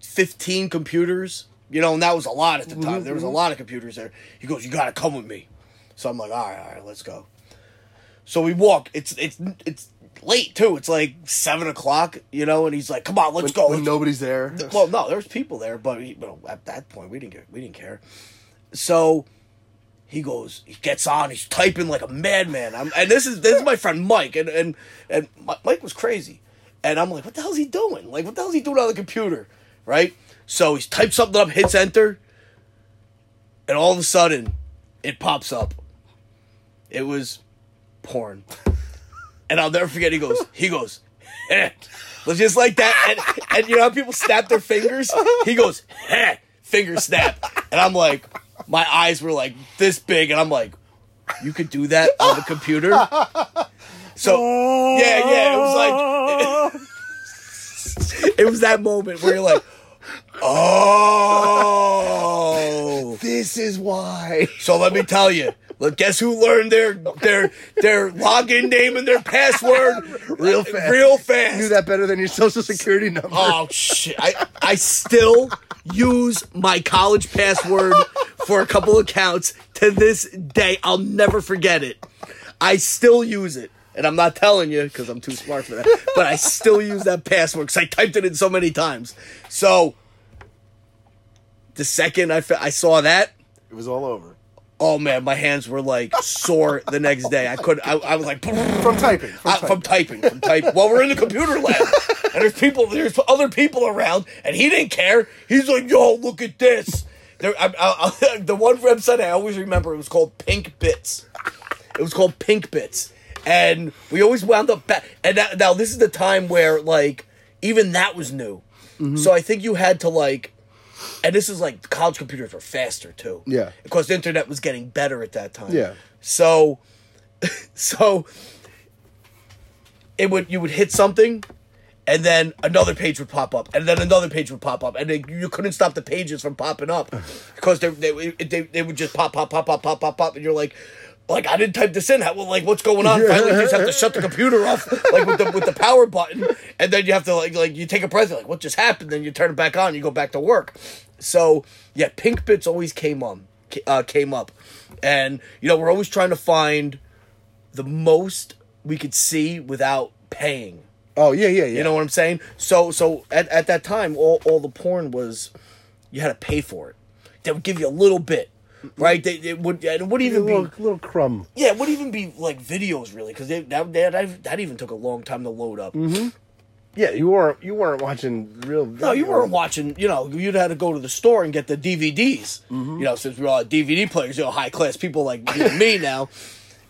15 computers, you know, and that was a lot at the time. Mm-hmm, there was a mm-hmm. lot of computers there. He goes, "You got to come with me." So I'm like, "All right, all right, let's go." So we walk. It's it's it's late too. It's like seven o'clock, you know, and he's like, "Come on, let's go." when let's nobody's there. well, no, there's people there, but he, well, at that point we didn't get, we didn't care. So he goes, he gets on, he's typing like a madman. I'm, and this is this is my friend Mike, and and and Mike was crazy, and I'm like, what the hell's he doing? Like, what the hell's he doing on the computer, right? So he's typed something up, hits enter, and all of a sudden, it pops up. It was porn. And I'll never forget. He goes. He goes. Eh. Was just like that, and, and you know how people snap their fingers. He goes, eh, finger snap, and I'm like, my eyes were like this big, and I'm like, you could do that on the computer. So yeah, yeah, it was like, [LAUGHS] it was that moment where you're like, oh, This is why. so let me tell you. Look, guess who learned their their their login name and their password [LAUGHS] Real uh, fast. Real fast. You knew that better than your social security number. Oh shit! I I still use my college password for a couple accounts to this day. I'll never forget it. I still use it, and I'm not telling you because I'm too smart for that. But I still use that password because I typed it in so many times. So the second I fe- I saw that, It was all over. Oh man, my hands were like sore the next day. I could I, I was like From typing. From uh, typing. from typing, from typing. Well, we're in the computer lab, and there's people, there's other people around, and he didn't care. He's like, "Yo, look at this." There, I, I, I, [LAUGHS] the one website I always remember it was called Pink Bits. It was called Pink Bits, and we always wound up. back. and that, now this is the time where like even that was new. Mm-hmm. So I think you had to like, and this is like college computers were faster too. Yeah. because the internet was getting better at that time. Yeah. So [LAUGHS] so it would you would hit something and then another page would pop up and then another page would pop up and then you couldn't stop the pages from popping up because they they, they, they would just pop pop pop pop pop pop pop and you're like like I didn't type this in. How, well, like what's going on? Finally, you just have to shut the computer off, like with the with the power button, and then you have to like like you take a breath, like what just happened? Then you turn it back on, you go back to work. So yeah, pink bits always came on, uh, came up, and you know we're always trying to find the most we could see without paying. Oh yeah, yeah, yeah. You know what I'm saying? So so at, at that time, all, all the porn was you had to pay for it. They would give you a little bit, right? They it would it would a even little, be little crumb. yeah, it would even be like videos really because that, that that even took a long time to load up. Mm-hmm. Yeah, you weren't you weren't watching real. No, you weren't watching. You know, you'd had to go to the store and get the DVDs. Mm-hmm. You know, since we're all DVD players, you know, high class people like you and me [LAUGHS] now.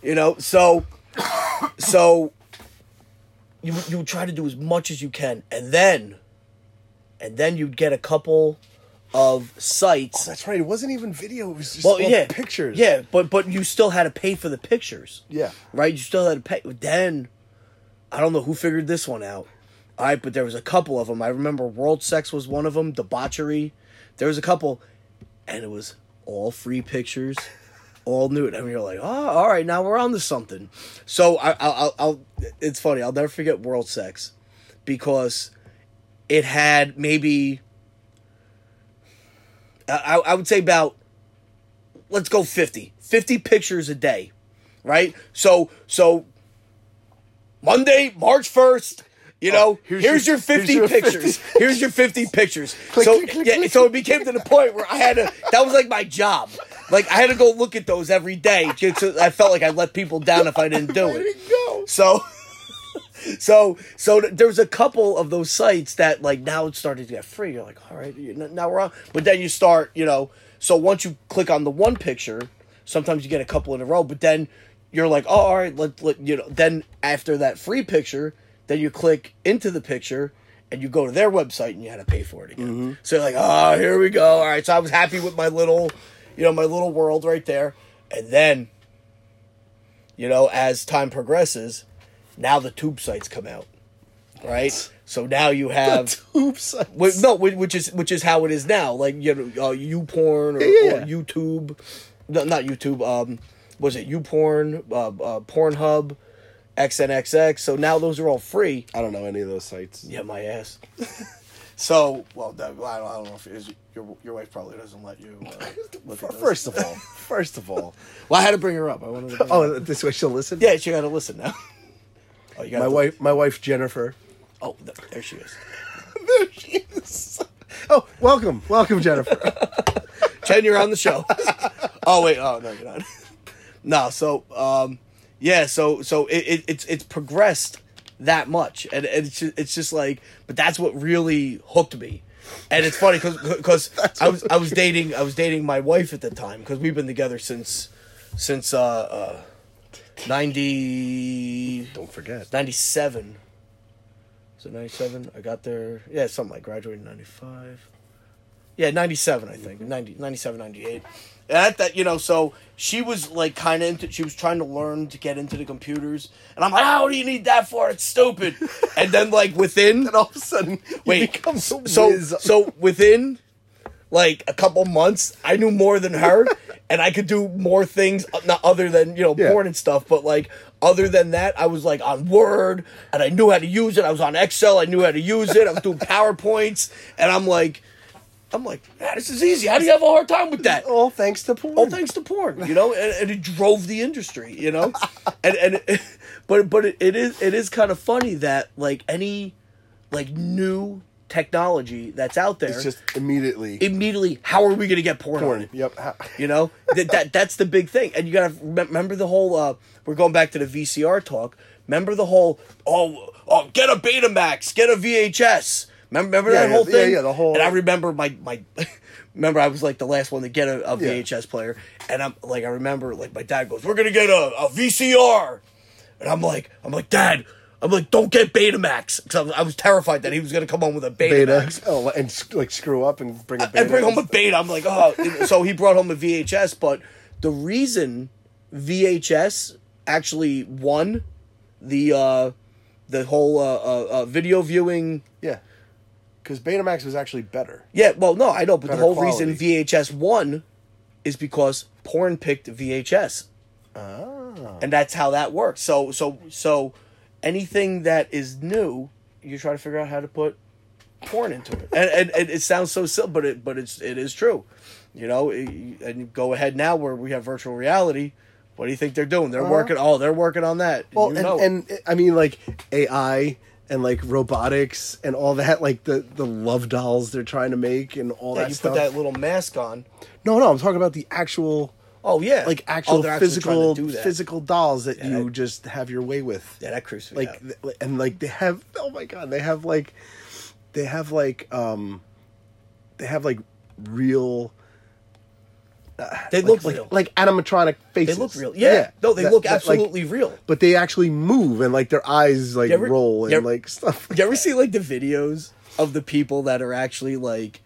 You know, so so you you would try to do as much as you can, and then and then you'd get a couple of sites. Oh, that's right. It wasn't even video. It was just well, yeah, pictures. Yeah, but but you still had to pay for the pictures. Yeah. right. You still had to pay. Then I don't know who figured this one out. All right, but there was a couple of them. I remember World Sex was one of them. Debauchery. There was a couple, and it was all free pictures, all nude. And we were like, oh, all right, now we're on to something. So I, I'll, I'll, I'll, it's funny. I'll never forget World Sex because it had maybe, I, I would say about, let's go 50, 50 pictures a day, right? So, so Monday, March 1st, you oh, know, here's here's, your- your, 50 here's your pictures. 50 [LAUGHS] here's your 50 pictures. [LAUGHS] Click, so, click, click, yeah, so it became to the point where I had to, that was like my job. Like, I had to go look at those every day. I felt like I let people down if I didn't do [LAUGHS] it. So, so, so th- there was a couple of those sites that like now it's starting to get free. You're like, all right, now we're on. But then you start, you know. So once you click on the one picture, sometimes you get a couple in a row. But then you're like, oh, all right, let, let you know. Then after that free picture, then you click into the picture. And you go to their website and you had to pay for it again. Mm-hmm. So you're like, oh, here we go. All right. So I was happy with my little, you know, my little world right there. And then you know, as time progresses, now the tube sites come out, right? So now you have [LAUGHS] Oops. wh- no, which is which is how it is now. Like you know, uh, YouPorn or, Yeah. or YouTube, no, not YouTube. Um, was it YouPorn, uh, uh, Pornhub, XNXX? So now those are all free. I don't know any of those sites. Yeah, my ass. [LAUGHS] so, well, I, don't, I don't know if is, your your wife probably doesn't let you. Uh, [LAUGHS] look at. First of all, first of all. well, I had to bring her up. I wanted to. Bring her up. Oh, this way she'll listen. Yeah, she got to listen now. Oh, you got My wife, my wife Jennifer. Oh, th- there she is. [LAUGHS] There she is. Oh, welcome, welcome, Jennifer. [LAUGHS] Jen, you're on the show. [LAUGHS] oh wait, oh no, you're not. no, so um, yeah, so so it, it it's it's progressed that much, and, and it's just, it's just like, but that's what really hooked me. And it's funny because I was I was dating I was dating my wife at the time because we've been together since since uh, uh 90 Don't forget. 97 so 97 i got there yeah something like graduated in 95 yeah 97 i think. 90, 97 98 and at that you know so she was like kind of into she was trying to learn to get into the computers and i'm like how do you need that for? It's stupid. And then like within [LAUGHS] And all of a sudden, wait so so so within like a couple months i knew more than her [LAUGHS] and i could do more things uh, not other than you know Yeah. porn and stuff but like other than that i was like on word and i knew how to use it. I was on excel i knew how to use it. I was doing [LAUGHS] powerpoints and i'm like i'm like "Ah, this is easy. How do you have a hard time with that? All thanks to porn. all thanks to porn, you know, and, and it drove the industry, you know, [LAUGHS] and and but but it, it is it is kind of funny that like any like new technology that's out there, It's just immediately immediately how are we gonna get porn, porn. Yep. [LAUGHS] You know that, that that's the big thing, and you gotta remember the whole. uh We're going back to the VCR talk. Remember the whole oh oh get a Betamax, get a VHS. Remember, remember Yeah, that yeah, whole thing? yeah, yeah, the whole- And I remember my my. [LAUGHS] Remember, I was like the last one to get a, a Yeah. VHS player, and I'm like, I remember like my dad goes, "We're gonna get a, a VCR," and I'm like, I'm like, Dad, I'm like, don't get Betamax, because I, was- terrified that he was gonna come home with a Betamax Beta. Oh, and like screw up and bring a beta. and bring home a beta. I'm like, oh. so he brought home a VHS, but the reason VHS actually won the uh, the whole uh, uh, uh, video viewing. Yeah, because Betamax was actually better. Yeah, well, no, I know, but Better the whole quality. reason VHS won is because porn picked VHS. Ah. and that's how that works. So so so anything that is new, you try to figure out how to put porn into it, and and, and it sounds so silly, but it but it's it is true, you know. And go ahead now where we have virtual reality. What do you think they're doing? They're uh-huh. working. Oh, they're working on that. Well, You and, know it. and I mean, like AI and like robotics and all that, like the the love dolls they're trying to make and all yeah, that you stuff. put that little mask on. No, no, I'm talking about the actual, Oh yeah, like Oh, actual actually physical physical dolls that Yeah, you that- just have your way with. Yeah, that creeps me like th- and like they have oh my god they have like they have like um they have like real They like, look like, real. like animatronic faces. they look real. Yeah, no, they that- look that, like- absolutely real. but they actually move and like their eyes like ever- roll and ever- like stuff You ever see like the videos of the people that are actually like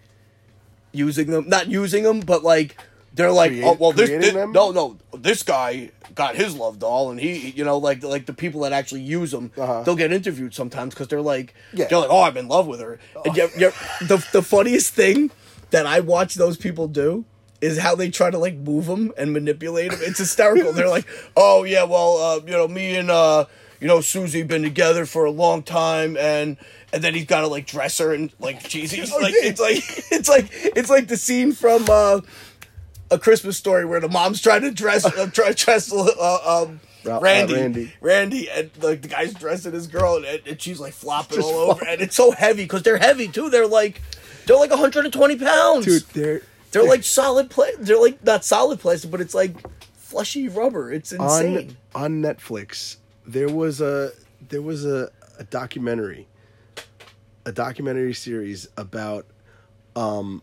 using them? Not using them, but like they're like, Create- oh well, this, this no no, this guy got his love doll, and he, you know, like like the people that actually use them, Uh-huh. they'll get interviewed sometimes because they're like, Yeah. they're like, oh, I'm in love with her. And you you the the funniest thing that I watch those people do. Is how they try to like move them and manipulate them. It's hysterical. They're like, [LAUGHS] "Oh yeah, well, uh, you know, me and uh, you know, Susie been together for a long time, and and then he's got to like dress her and like cheesy. Oh, like it's like [LAUGHS] it's like it's like the scene from uh, a Christmas story where the mom's trying to dress uh, [LAUGHS] try to dress uh, um, Ra- uh, Randy, Randy. Randy, and like the guy's dressing his girl, and, and she's like flopping Just all over, flop- and it's so heavy because they're heavy too. They're like they're like 120 pounds. dude they're they're like solid play. They're like not solid plastic, but it's like fleshy rubber. It's insane. on on Netflix there was a there was a, a documentary a documentary series about um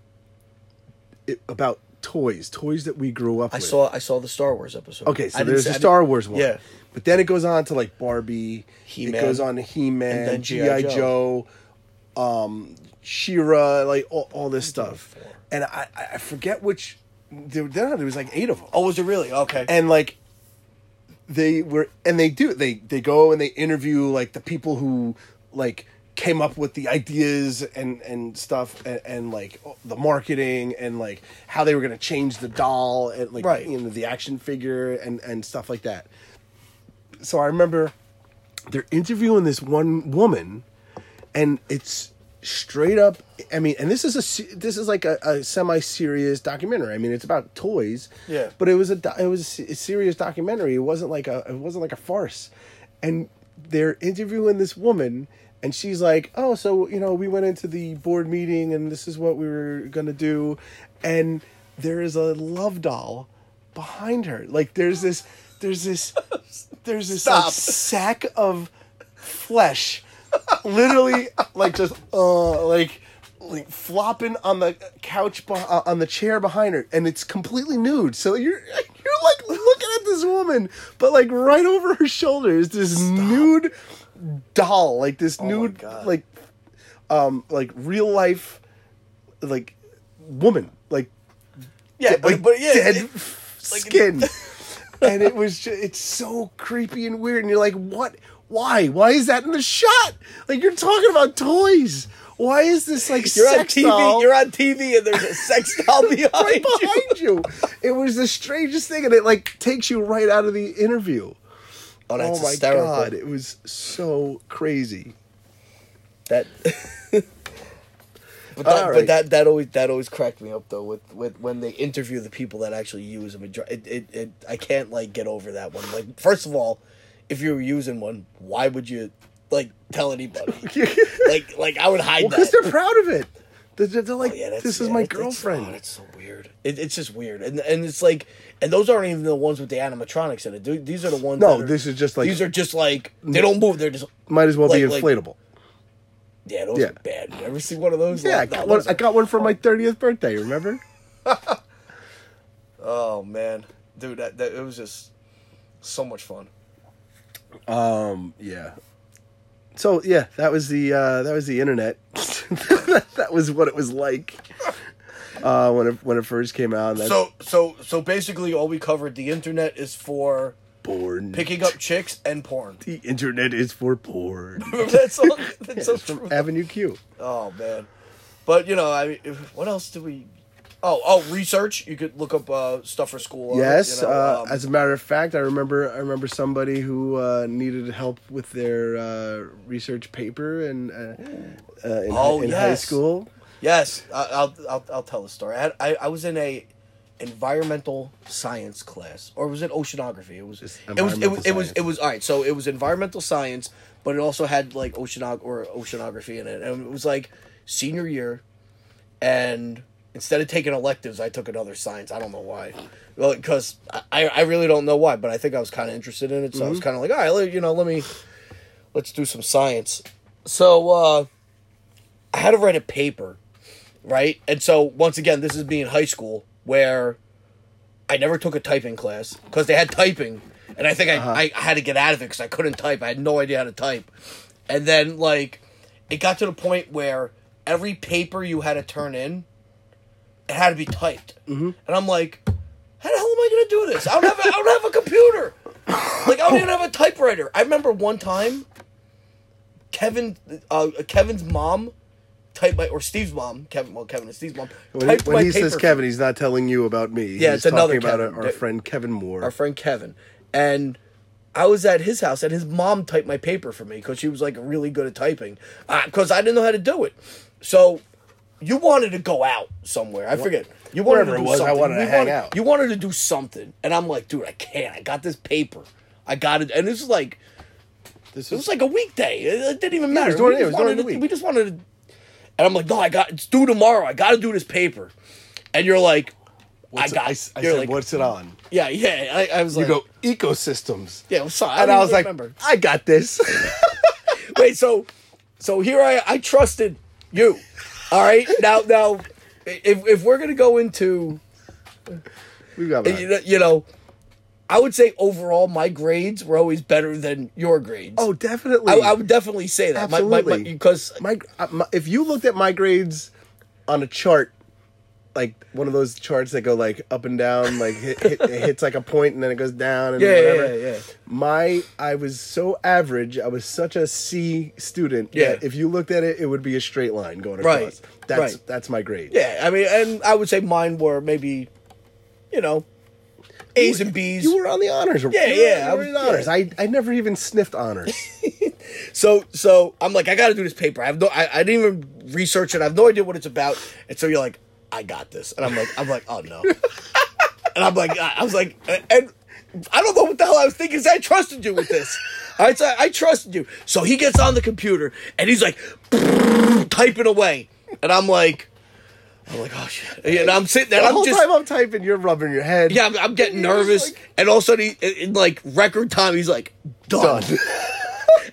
it, about toys toys that we grew up I with saw I saw the Star Wars episode. Okay, I so didn't there's I didn't- Star Wars one. Yeah. But then it goes on to like Barbie. He-Man. It goes on to He Man, G.I. G.I. Joe, um, She-Ra, like all, all this stuff. And I, I I forget which. There, there there was like eight of them. Oh, was it really? Okay. And like they were and they do they they go and they interview like the people who like came up with the ideas and and stuff and, and like the marketing and like how they were going to change the doll and like Right. you know the action figure and and stuff like that. So i remember they're interviewing this one woman and it's straight up i mean and this is a this is like a, a semi-serious documentary. I mean it's about toys. Yeah. but it was a it was a a serious documentary. It wasn't like a it wasn't like a farce. And they're interviewing this woman and she's like oh so you know we went into the board meeting and this is what we were gonna do. And there is a love doll behind her. Like there's this there's this there's this like, sack of flesh. Literally like just uh like like flopping on the couch beh- uh, on the chair behind her and it's completely nude so you're [LAUGHS] you're like looking at this woman but like right over her shoulder is this nude doll like this my nude like um like real life like woman like yeah, de- but, like but yeah, dead it- [LAUGHS] skin. [LAUGHS] and it was just, it's so creepy and weird. And you're like, what? Why? Why is that in the shot? Like you're talking about toys. Why is this like you're on TV. doll You're on TV, and there's a sex [LAUGHS] doll behind right you. behind you? It was the strangest thing, and it like takes you right out of the interview. Oh, that's oh my hysterical. god, it was so crazy. That. [LAUGHS] But that, All but that that always that always cracked me up though with, with when they interview the people that actually use them. It, it, it I can't like get over that one. Like first of all, if you were using one, why would you like tell anybody? [LAUGHS] like like I would hide Well, because that. they're proud of it. They're, they're- like, Oh, yeah, this is yeah, my that- that's- girlfriend. oh, that's so weird. It, it's just weird, and and it's like, and those aren't even the ones with the animatronics in it. Th- These are the ones. No, are- this is just like- these are just like they don't move. They're just Might as well be like- like- inflatable. yeah. Those Yeah. are bad. You ever see one of those? yeah, I got no, one. I got one for my thirtieth birthday. Remember? [LAUGHS] Oh man, dude, that, that it was just so much fun. Um, yeah. So yeah, that was the uh, that was the internet. [LAUGHS] that was what it was like uh, when it when it first came out. So so so basically, all we covered. The internet is for porn. picking up chicks and porn. the internet is for porn. Remember that song? That's [LAUGHS] so It's from true. Avenue Q. Oh man, but you know, I mean, what else do we? Oh, oh, research. You could look up uh, stuff for school. Yes, you know, uh, um, as a matter of fact, I remember I remember somebody who uh, needed help with their uh, research paper and uh, uh, in, Oh, in high school. yes, I'll, I'll I'll tell the story. I, had, I I was in a environmental science class, or was it oceanography? It was. Just It was. It was. It was. It was. All right. So it was environmental science, but it also had like oceanog or oceanography in it, and it was like senior year, and instead of taking electives, I took another science. I don't know why. Well, because I, I really don't know why, but I think I was kind of interested in it, so I was kind of like, all right, you know, let me let's do some science. So uh, I had to write a paper, right? And so once again, this is me in high school where I never took a typing class because they had typing, and I think I, I had to get out of it because I couldn't type. I had no idea how to type, and then like it got to the point where every paper you had to turn in, it had to be typed, mm-hmm. and I'm like, how the hell am I gonna do this? I don't have a, I don't have a computer. Like I don't even have a typewriter. I remember one time, Kevin, uh, Kevin's mom, typed my or Steve's mom, Kevin, well Kevin and Steve's mom, When he, when he says Kevin, he's not telling you about me. Yeah, he's it's another talking about Kevin. our, our friend Kevin Moore. our friend Kevin, and I was at his house, and his mom typed my paper for me because she was like really good at typing, because I didn't know how to do it. So you wanted to go out somewhere. I forget. You wanted Wherever to it do was, I something. wanted to You hang wanted- out. You wanted to do something, and I'm like, dude, I can't. I got this paper. I got it, and this is like this it was like a weekday. It, it didn't even matter. it was during- we, it just was during wanted the to, week. we just wanted to. And I'm like, no, I got it's due tomorrow. I got to do this paper. And you're like, What's I got. I, s- I you're said, like, what's it on? Yeah, yeah. I, I was You like, go ecosystems. yeah. I'm sorry. and I was like, remember. I got this. [LAUGHS] Wait, so, so here I I trusted you. All right, now now, if if we're gonna go into we got you know, you know, I would say overall my grades were always better than your grades. Oh, definitely. I, I would definitely say that. My- my- Absolutely. my- because my, uh, my if you looked at my grades on a chart like one of those charts that go like up and down like hit, hit, it hits like a point and then it goes down and Yeah, yeah, whatever. yeah, yeah. my i was so average i was such a c student Yeah. that if you looked at it it would be a straight line going Right, across that's right. that's my grade yeah, I mean, and I would say mine were maybe, you know, A's and B's. you were on the honors Yeah, you yeah, I was- in honors yeah. i i never even sniffed honors [LAUGHS] So so I'm like, I got to do this paper. I have no, I, I didn't even research it. I have no idea what it's about. And so you're like, I got this, and I'm like, I'm like, oh no. and I'm like, I I was like, and I don't know what the hell I was thinking. I trusted you with this. All right, so I, I trusted you. So he gets on the computer and he's like typing away, and I'm like, I'm like, oh shit. And I'm sitting there. the I'm whole just time i'm typing you're rubbing your head yeah, I'm, I'm getting nervous, like- and all of a sudden, he, in, in like record time, he's like, done. done [LAUGHS]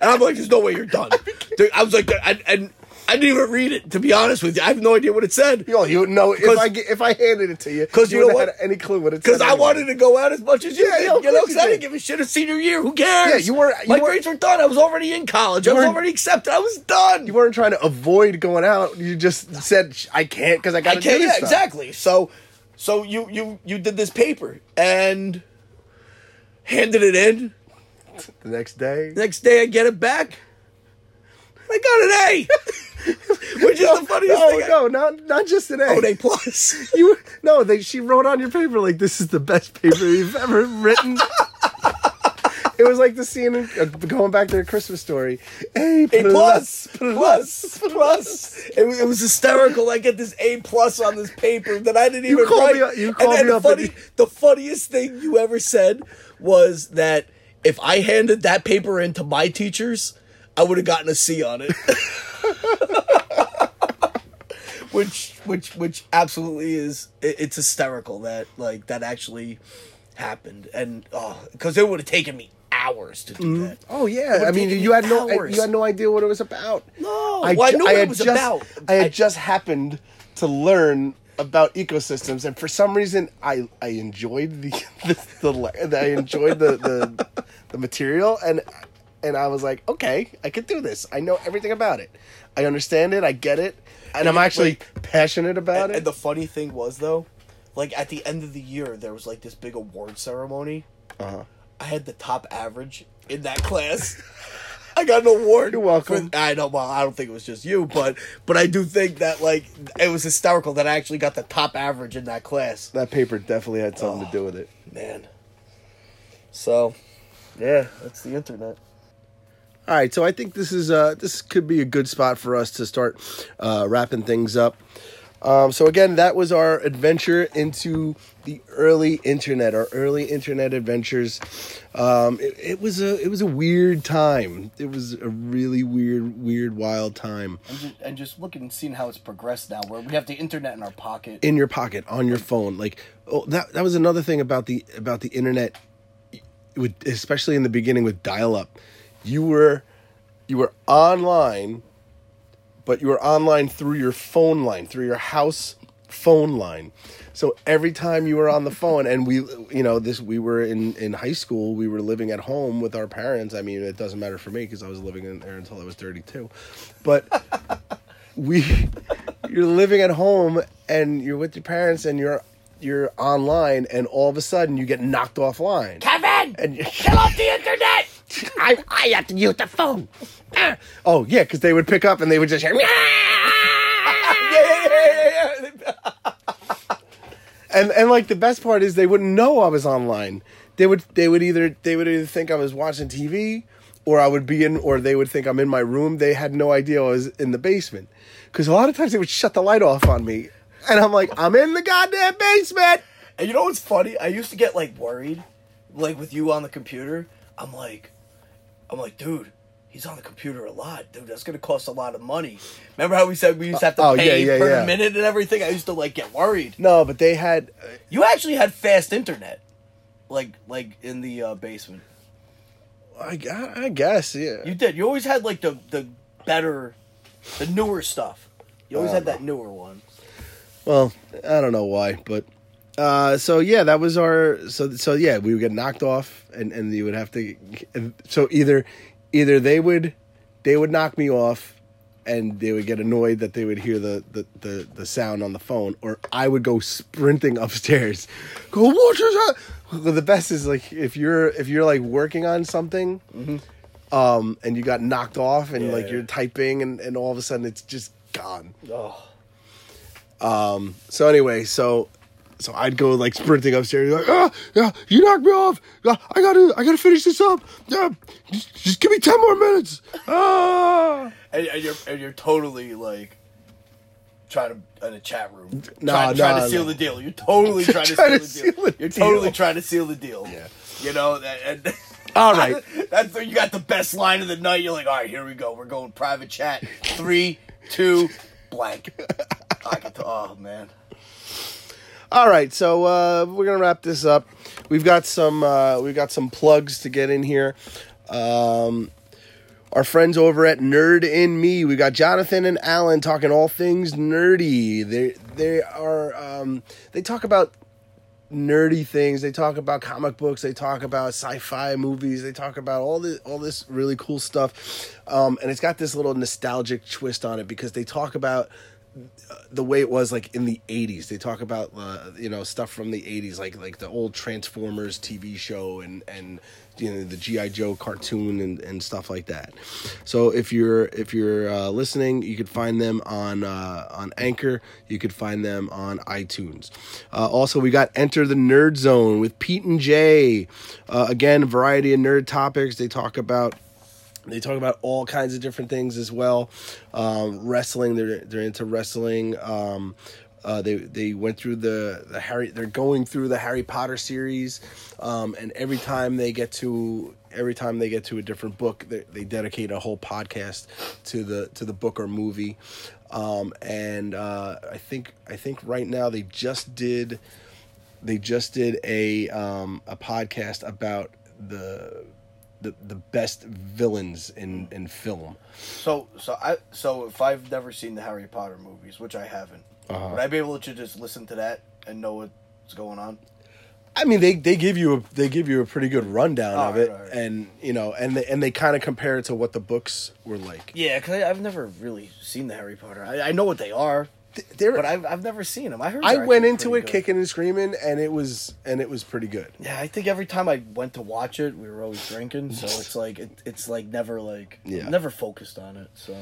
And I'm like, there's no way you're done. [LAUGHS] I was like, I, and I didn't even read it, to be honest with you. I have no idea what it said. Yo, you know if I get- if I handed it to you, 'Cause you, you know what? have had any clue what it said. Because I anyway. wanted to go out as much as you Yeah, did. yeah, you know, because I didn't give a shit a senior year. Who cares? Yeah, you were- My were- grades were done. I was already in college. I was already accepted. I was done. You weren't trying to avoid going out. You just said I can't because I got I to do can't. Yeah, stuff. exactly. So, so you you you did this paper and handed it in. The next day, The Next day, I get it back. I got an A, [LAUGHS] which is the funniest no, thing. I- no, not not just an A. Oh, an A plus. [LAUGHS] You no, they she wrote on your paper like this is the best paper you've ever written. [LAUGHS] it was like the scene in, uh, going back to the Christmas story. A A plus, plus, plus. It, was- it was hysterical. I get this A plus on this paper that I didn't even called write. me you and called me the up and funny, you- the funniest thing you ever said was that if I handed that paper in to my teachers, I would have gotten a C on it. [LAUGHS] which, which, which absolutely is. It, it's hysterical that like that actually happened, and oh, because it would have taken me hours to do mm-hmm. that. Oh yeah, I mean you me had no you had no idea what it was about. No, well, I knew what had it was just, about. I had I- just happened to learn about ecosystems, and for some reason, I I enjoyed the [LAUGHS] the, the, I enjoyed the, the the material, and and I was like, okay, I could do this. I know everything about it. I understand it. I get it, and I'm you- actually passionate about And, it. and the funny thing was though, like at the end of the year, there was like this big award ceremony. Uh-huh. I had the top average in that class. [LAUGHS] I got an award. You're welcome. for- I know. Well, I don't think it was just you, but but I do think that like it was hysterical that I actually got the top average in that class. That paper definitely had something to do with it. Man. So, yeah, that's the internet. All right, so I think this is uh this could be a good spot for us to start uh, wrapping things up. Um, so again, that was our adventure into the early internet, our early internet adventures. Um, it, it was a it was a weird time. It was a really weird, weird, wild time. And just, and just looking and seeing how it's progressed now, where we have the internet in our pocket. in your pocket on your phone like oh, that that was another thing about the about the internet with especially in the beginning with dial up you were you were online but you were online through your phone line through your house phone line so every time you were on the [LAUGHS] phone and we you know this we were in in high school we were living at home with our parents i mean it doesn't matter for me because i was living in there until i was 32 but [LAUGHS] we you're living at home and you're with your parents and you're you're online and all of a sudden you get knocked offline. Kevin, And you- [LAUGHS] get off the internet. I, I have to use the phone. Ah. [LAUGHS] Oh yeah, because they would pick up and they would just hear. [LAUGHS] [LAUGHS] and and like the best part is they wouldn't know I was online. They would they would either they would either think I was watching TV or I would be in or they would think I'm in my room. They had no idea I was in the basement. Cuz a lot of times they would shut the light off on me. And I'm like, "I'm in the goddamn basement." And you know what's funny? I used to get like worried, like with you on the computer. I'm like, I'm like, dude, he's on the computer a lot, dude. That's gonna cost a lot of money. Remember how we said we used to have to Oh, pay yeah, yeah, per yeah. minute and everything? I used to like get worried. No, but they had You actually had fast internet, like like in the uh, basement. I, I guess, yeah. You did. You always had like the the better, the newer stuff. You always had that newer one. Well, I don't know why, but uh, so yeah, that was our so so yeah, we would get knocked off, and and you would have to. So either either they would they would knock me off, and they would get annoyed that they would hear the the the, the sound on the phone, or I would go sprinting [LAUGHS] upstairs, go what is that? Well, the best is like if you're if you're like working on something. Um, and you got knocked off, and Yeah, like you're typing, and, and all of a sudden it's just gone. Oh, Um, So anyway, so so I'd go like sprinting upstairs, like, ah, yeah, you knocked me off. Ah, I gotta, I gotta finish this up. Yeah, just, just give me ten more minutes. Ah, and, and you're and you're totally like trying to in a chat room, Nah, trying, trying nah, to seal the deal. You're totally [LAUGHS] trying to, Trying seal, to the deal. seal You're deal. totally trying to seal the deal. Yeah. you know, and, and [LAUGHS] All right. [LAUGHS] that's you got the best line of the night. You're like, all right, here we go. We're going private chat. Three, two, blank. I can t- oh man. All right, so uh, we're gonna wrap this up. We've got some, uh, we've got some plugs to get in here. Um, our friends over at Nerd in Me. We got Jonathan and Alan talking all things nerdy. They they are um, they talk about nerdy things. They talk about comic books. They talk about sci-fi movies. They talk about all this all this really cool stuff. Um, and it's got this little nostalgic twist on it because they talk about the way it was like in the 80s they talk about uh, you know stuff from the 80s like like the old transformers tv show and and you know the gi joe cartoon and, and stuff like that. So if you're if you're uh, listening you could find them on uh, on anchor. You could find them on itunes. Uh, also we got enter the nerd zone with pete and jay. Uh, again variety of nerd topics. They talk about they talk about all kinds of different things as well. Um, wrestling, they're they're into wrestling. Um, uh, they they went through the the Harry. They're going through the Harry Potter series, um, and every time they get to every time they get to a different book, they, they dedicate a whole podcast to the to the book or movie. Um, and uh, I think I think right now they just did they just did a um, a podcast about the the the best villains in in film. So so I so if I've never seen the Harry Potter movies, which I haven't, Uh-huh. would I be able to just listen to that and know what's going on? I mean, they they give you a they give you a pretty good rundown Oh, of it, right, right. and you know, and they, and they kind of compare it to what the books were like. Yeah, because I've never really seen the Harry Potter. I, I know what they are. There, but I've, I've never seen them. I heard. I went into it good. kicking and screaming, and it was and it was pretty good. Yeah, I think every time I went to watch it, we were always drinking, so [LAUGHS] it's like it, it's like never like Yeah. never focused on it. So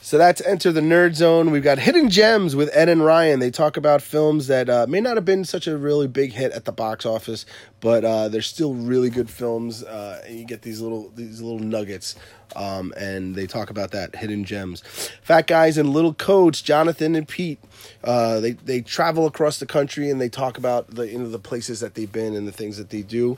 So that's Enter the Nerd Zone. We've got Hidden Gems with Ed and Ryan. They talk about films that uh, may not have been such a really big hit at the box office, but uh, they're still really good films. Uh, and you get these little these little nuggets, um, and they talk about that Hidden Gems. Fat guys and little codes, Jonathan and Pete. Uh, they they travel across the country and they talk about the you know the places that they've been and the things that they do.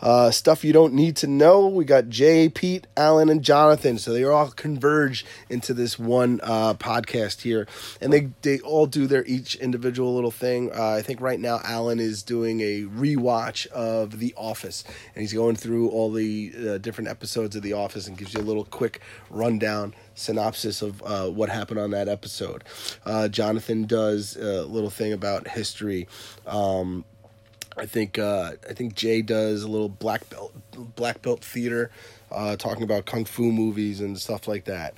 Uh, stuff you don't need to know. We got Jay, Pete, Alan, and Jonathan. So they all converge into this one uh, podcast here, and they they all do their each individual little thing. Uh, I think right now Alan is doing a rewatch of The Office, and he's going through all the uh, different episodes of The Office and gives you a little quick rundown synopsis of uh, what happened on that episode. Uh, Jonathan does a little thing about history. Um, I think uh, I think Jay does a little black belt black belt theater, uh, talking about kung fu movies and stuff like that.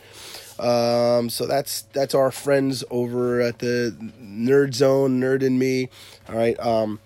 Um, so that's that's our friends over at the Nerd Zone, Nerd and Me. All right. Um,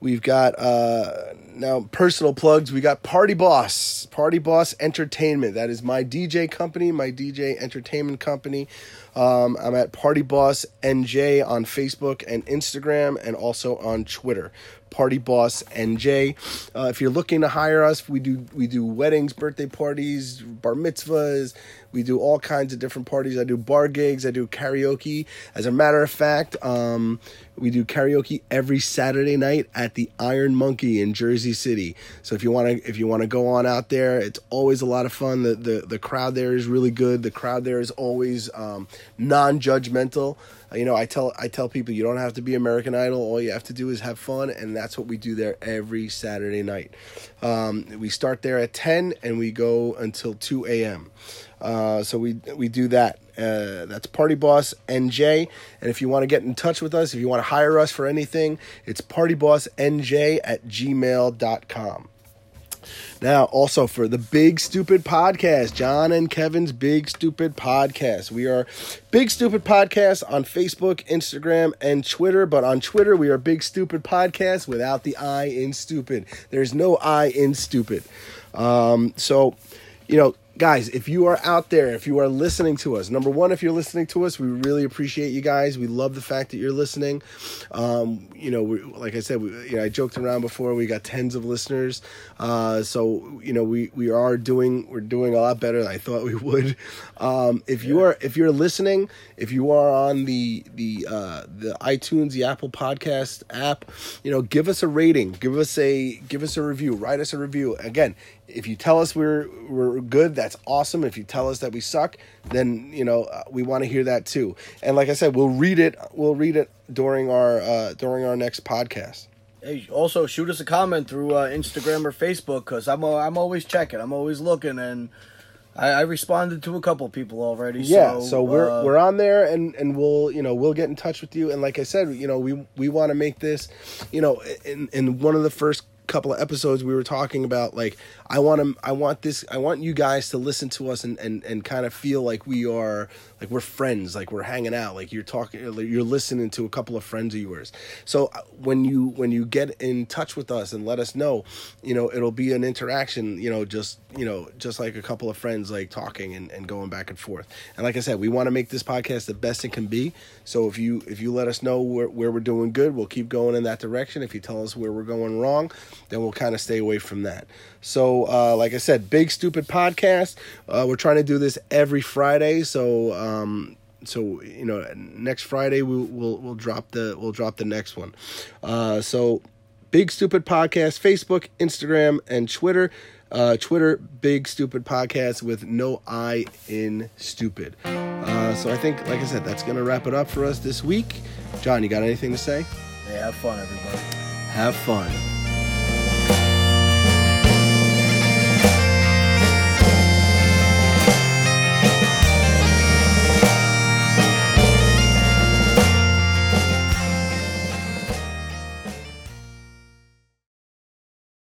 we've got uh, now personal plugs. We got Party Boss, Party Boss Entertainment. That is my DJ company, my DJ entertainment company. Um, I'm at Party Boss NJ on Facebook and Instagram, and also on Twitter. Party Boss NJ. Uh, if you're looking to hire us, we do we do weddings, birthday parties, bar mitzvahs. We do all kinds of different parties. I do bar gigs. I do karaoke. As a matter of fact, um, we do karaoke every Saturday night at the Iron Monkey in Jersey City. So if you want to if you want to go on out there, it's always a lot of fun. The the the crowd there is really good. The crowd there is always um, non-judgmental. You know, I tell I tell people you don't have to be American Idol. All you have to do is have fun, and that's what we do there every Saturday night. Um, we start there at ten, and we go until two a.m. Uh, so we we do that. Uh, that's Party Boss NJ. And if you want to get in touch with us, if you want to hire us for anything, it's partybossnj at gmail.com. Now, also for the Big Stupid Podcast, John and Kevin's Big Stupid Podcast. We are Big Stupid Podcast on Facebook, Instagram, and Twitter. But on Twitter, we are Big Stupid Podcast without the I in stupid. There's no I in stupid. Um, so, you know, guys, if you are out there, if you are listening to us, number one, if you're listening to us, we really appreciate you guys. We love the fact that you're listening. Um, you know, we, like I said, we, you know, I joked around before. We got tens of listeners, uh, so you know, we we are doing we're doing a lot better than I thought we would. Um, if you are if you're listening, if you are on the the uh, the iTunes, the Apple Podcast app, you know, give us a rating, give us a give us a review, write us a review. Again, if you tell us we're we're good, that's awesome. If you tell us that we suck, then you know uh, we want to hear that too. And like I said, we'll read it. We'll read it during our uh, during our next podcast. Hey, also shoot us a comment through uh, Instagram or Facebook because I'm uh, I'm always checking. I'm always looking, and I, I responded to a couple people already. Yeah, so, we're uh, we're on there, and and we'll you know we'll get in touch with you. And like I said, you know we we want to make this, you know, in in one of the first couple of episodes we were talking about like I want to I want this I want you guys to listen to us and and and kind of feel like we are like we're friends like we're hanging out like you're talking you're listening to a couple of friends of yours. So uh, when you when you get in touch with us and let us know you know it'll be an interaction you know just you know just like a couple of friends like talking and, and going back and forth. And like i said we want to make this podcast the best it can be. So if you if you let us know where, where we're doing good we'll keep going in that direction. If you tell us where we're going wrong then we'll kind of stay away from that. So uh, like i said big stupid podcast. Uh, we're trying to do this every friday so um, so you know next friday we'll, we'll we'll drop the we'll drop the next one. Uh, so big stupid podcast facebook instagram and twitter. Uh, twitter big stupid podcast with no i in stupid. Uh, so i think like i said that's gonna wrap it up for us this week. John you got anything to say? Hey, have fun, everybody. have fun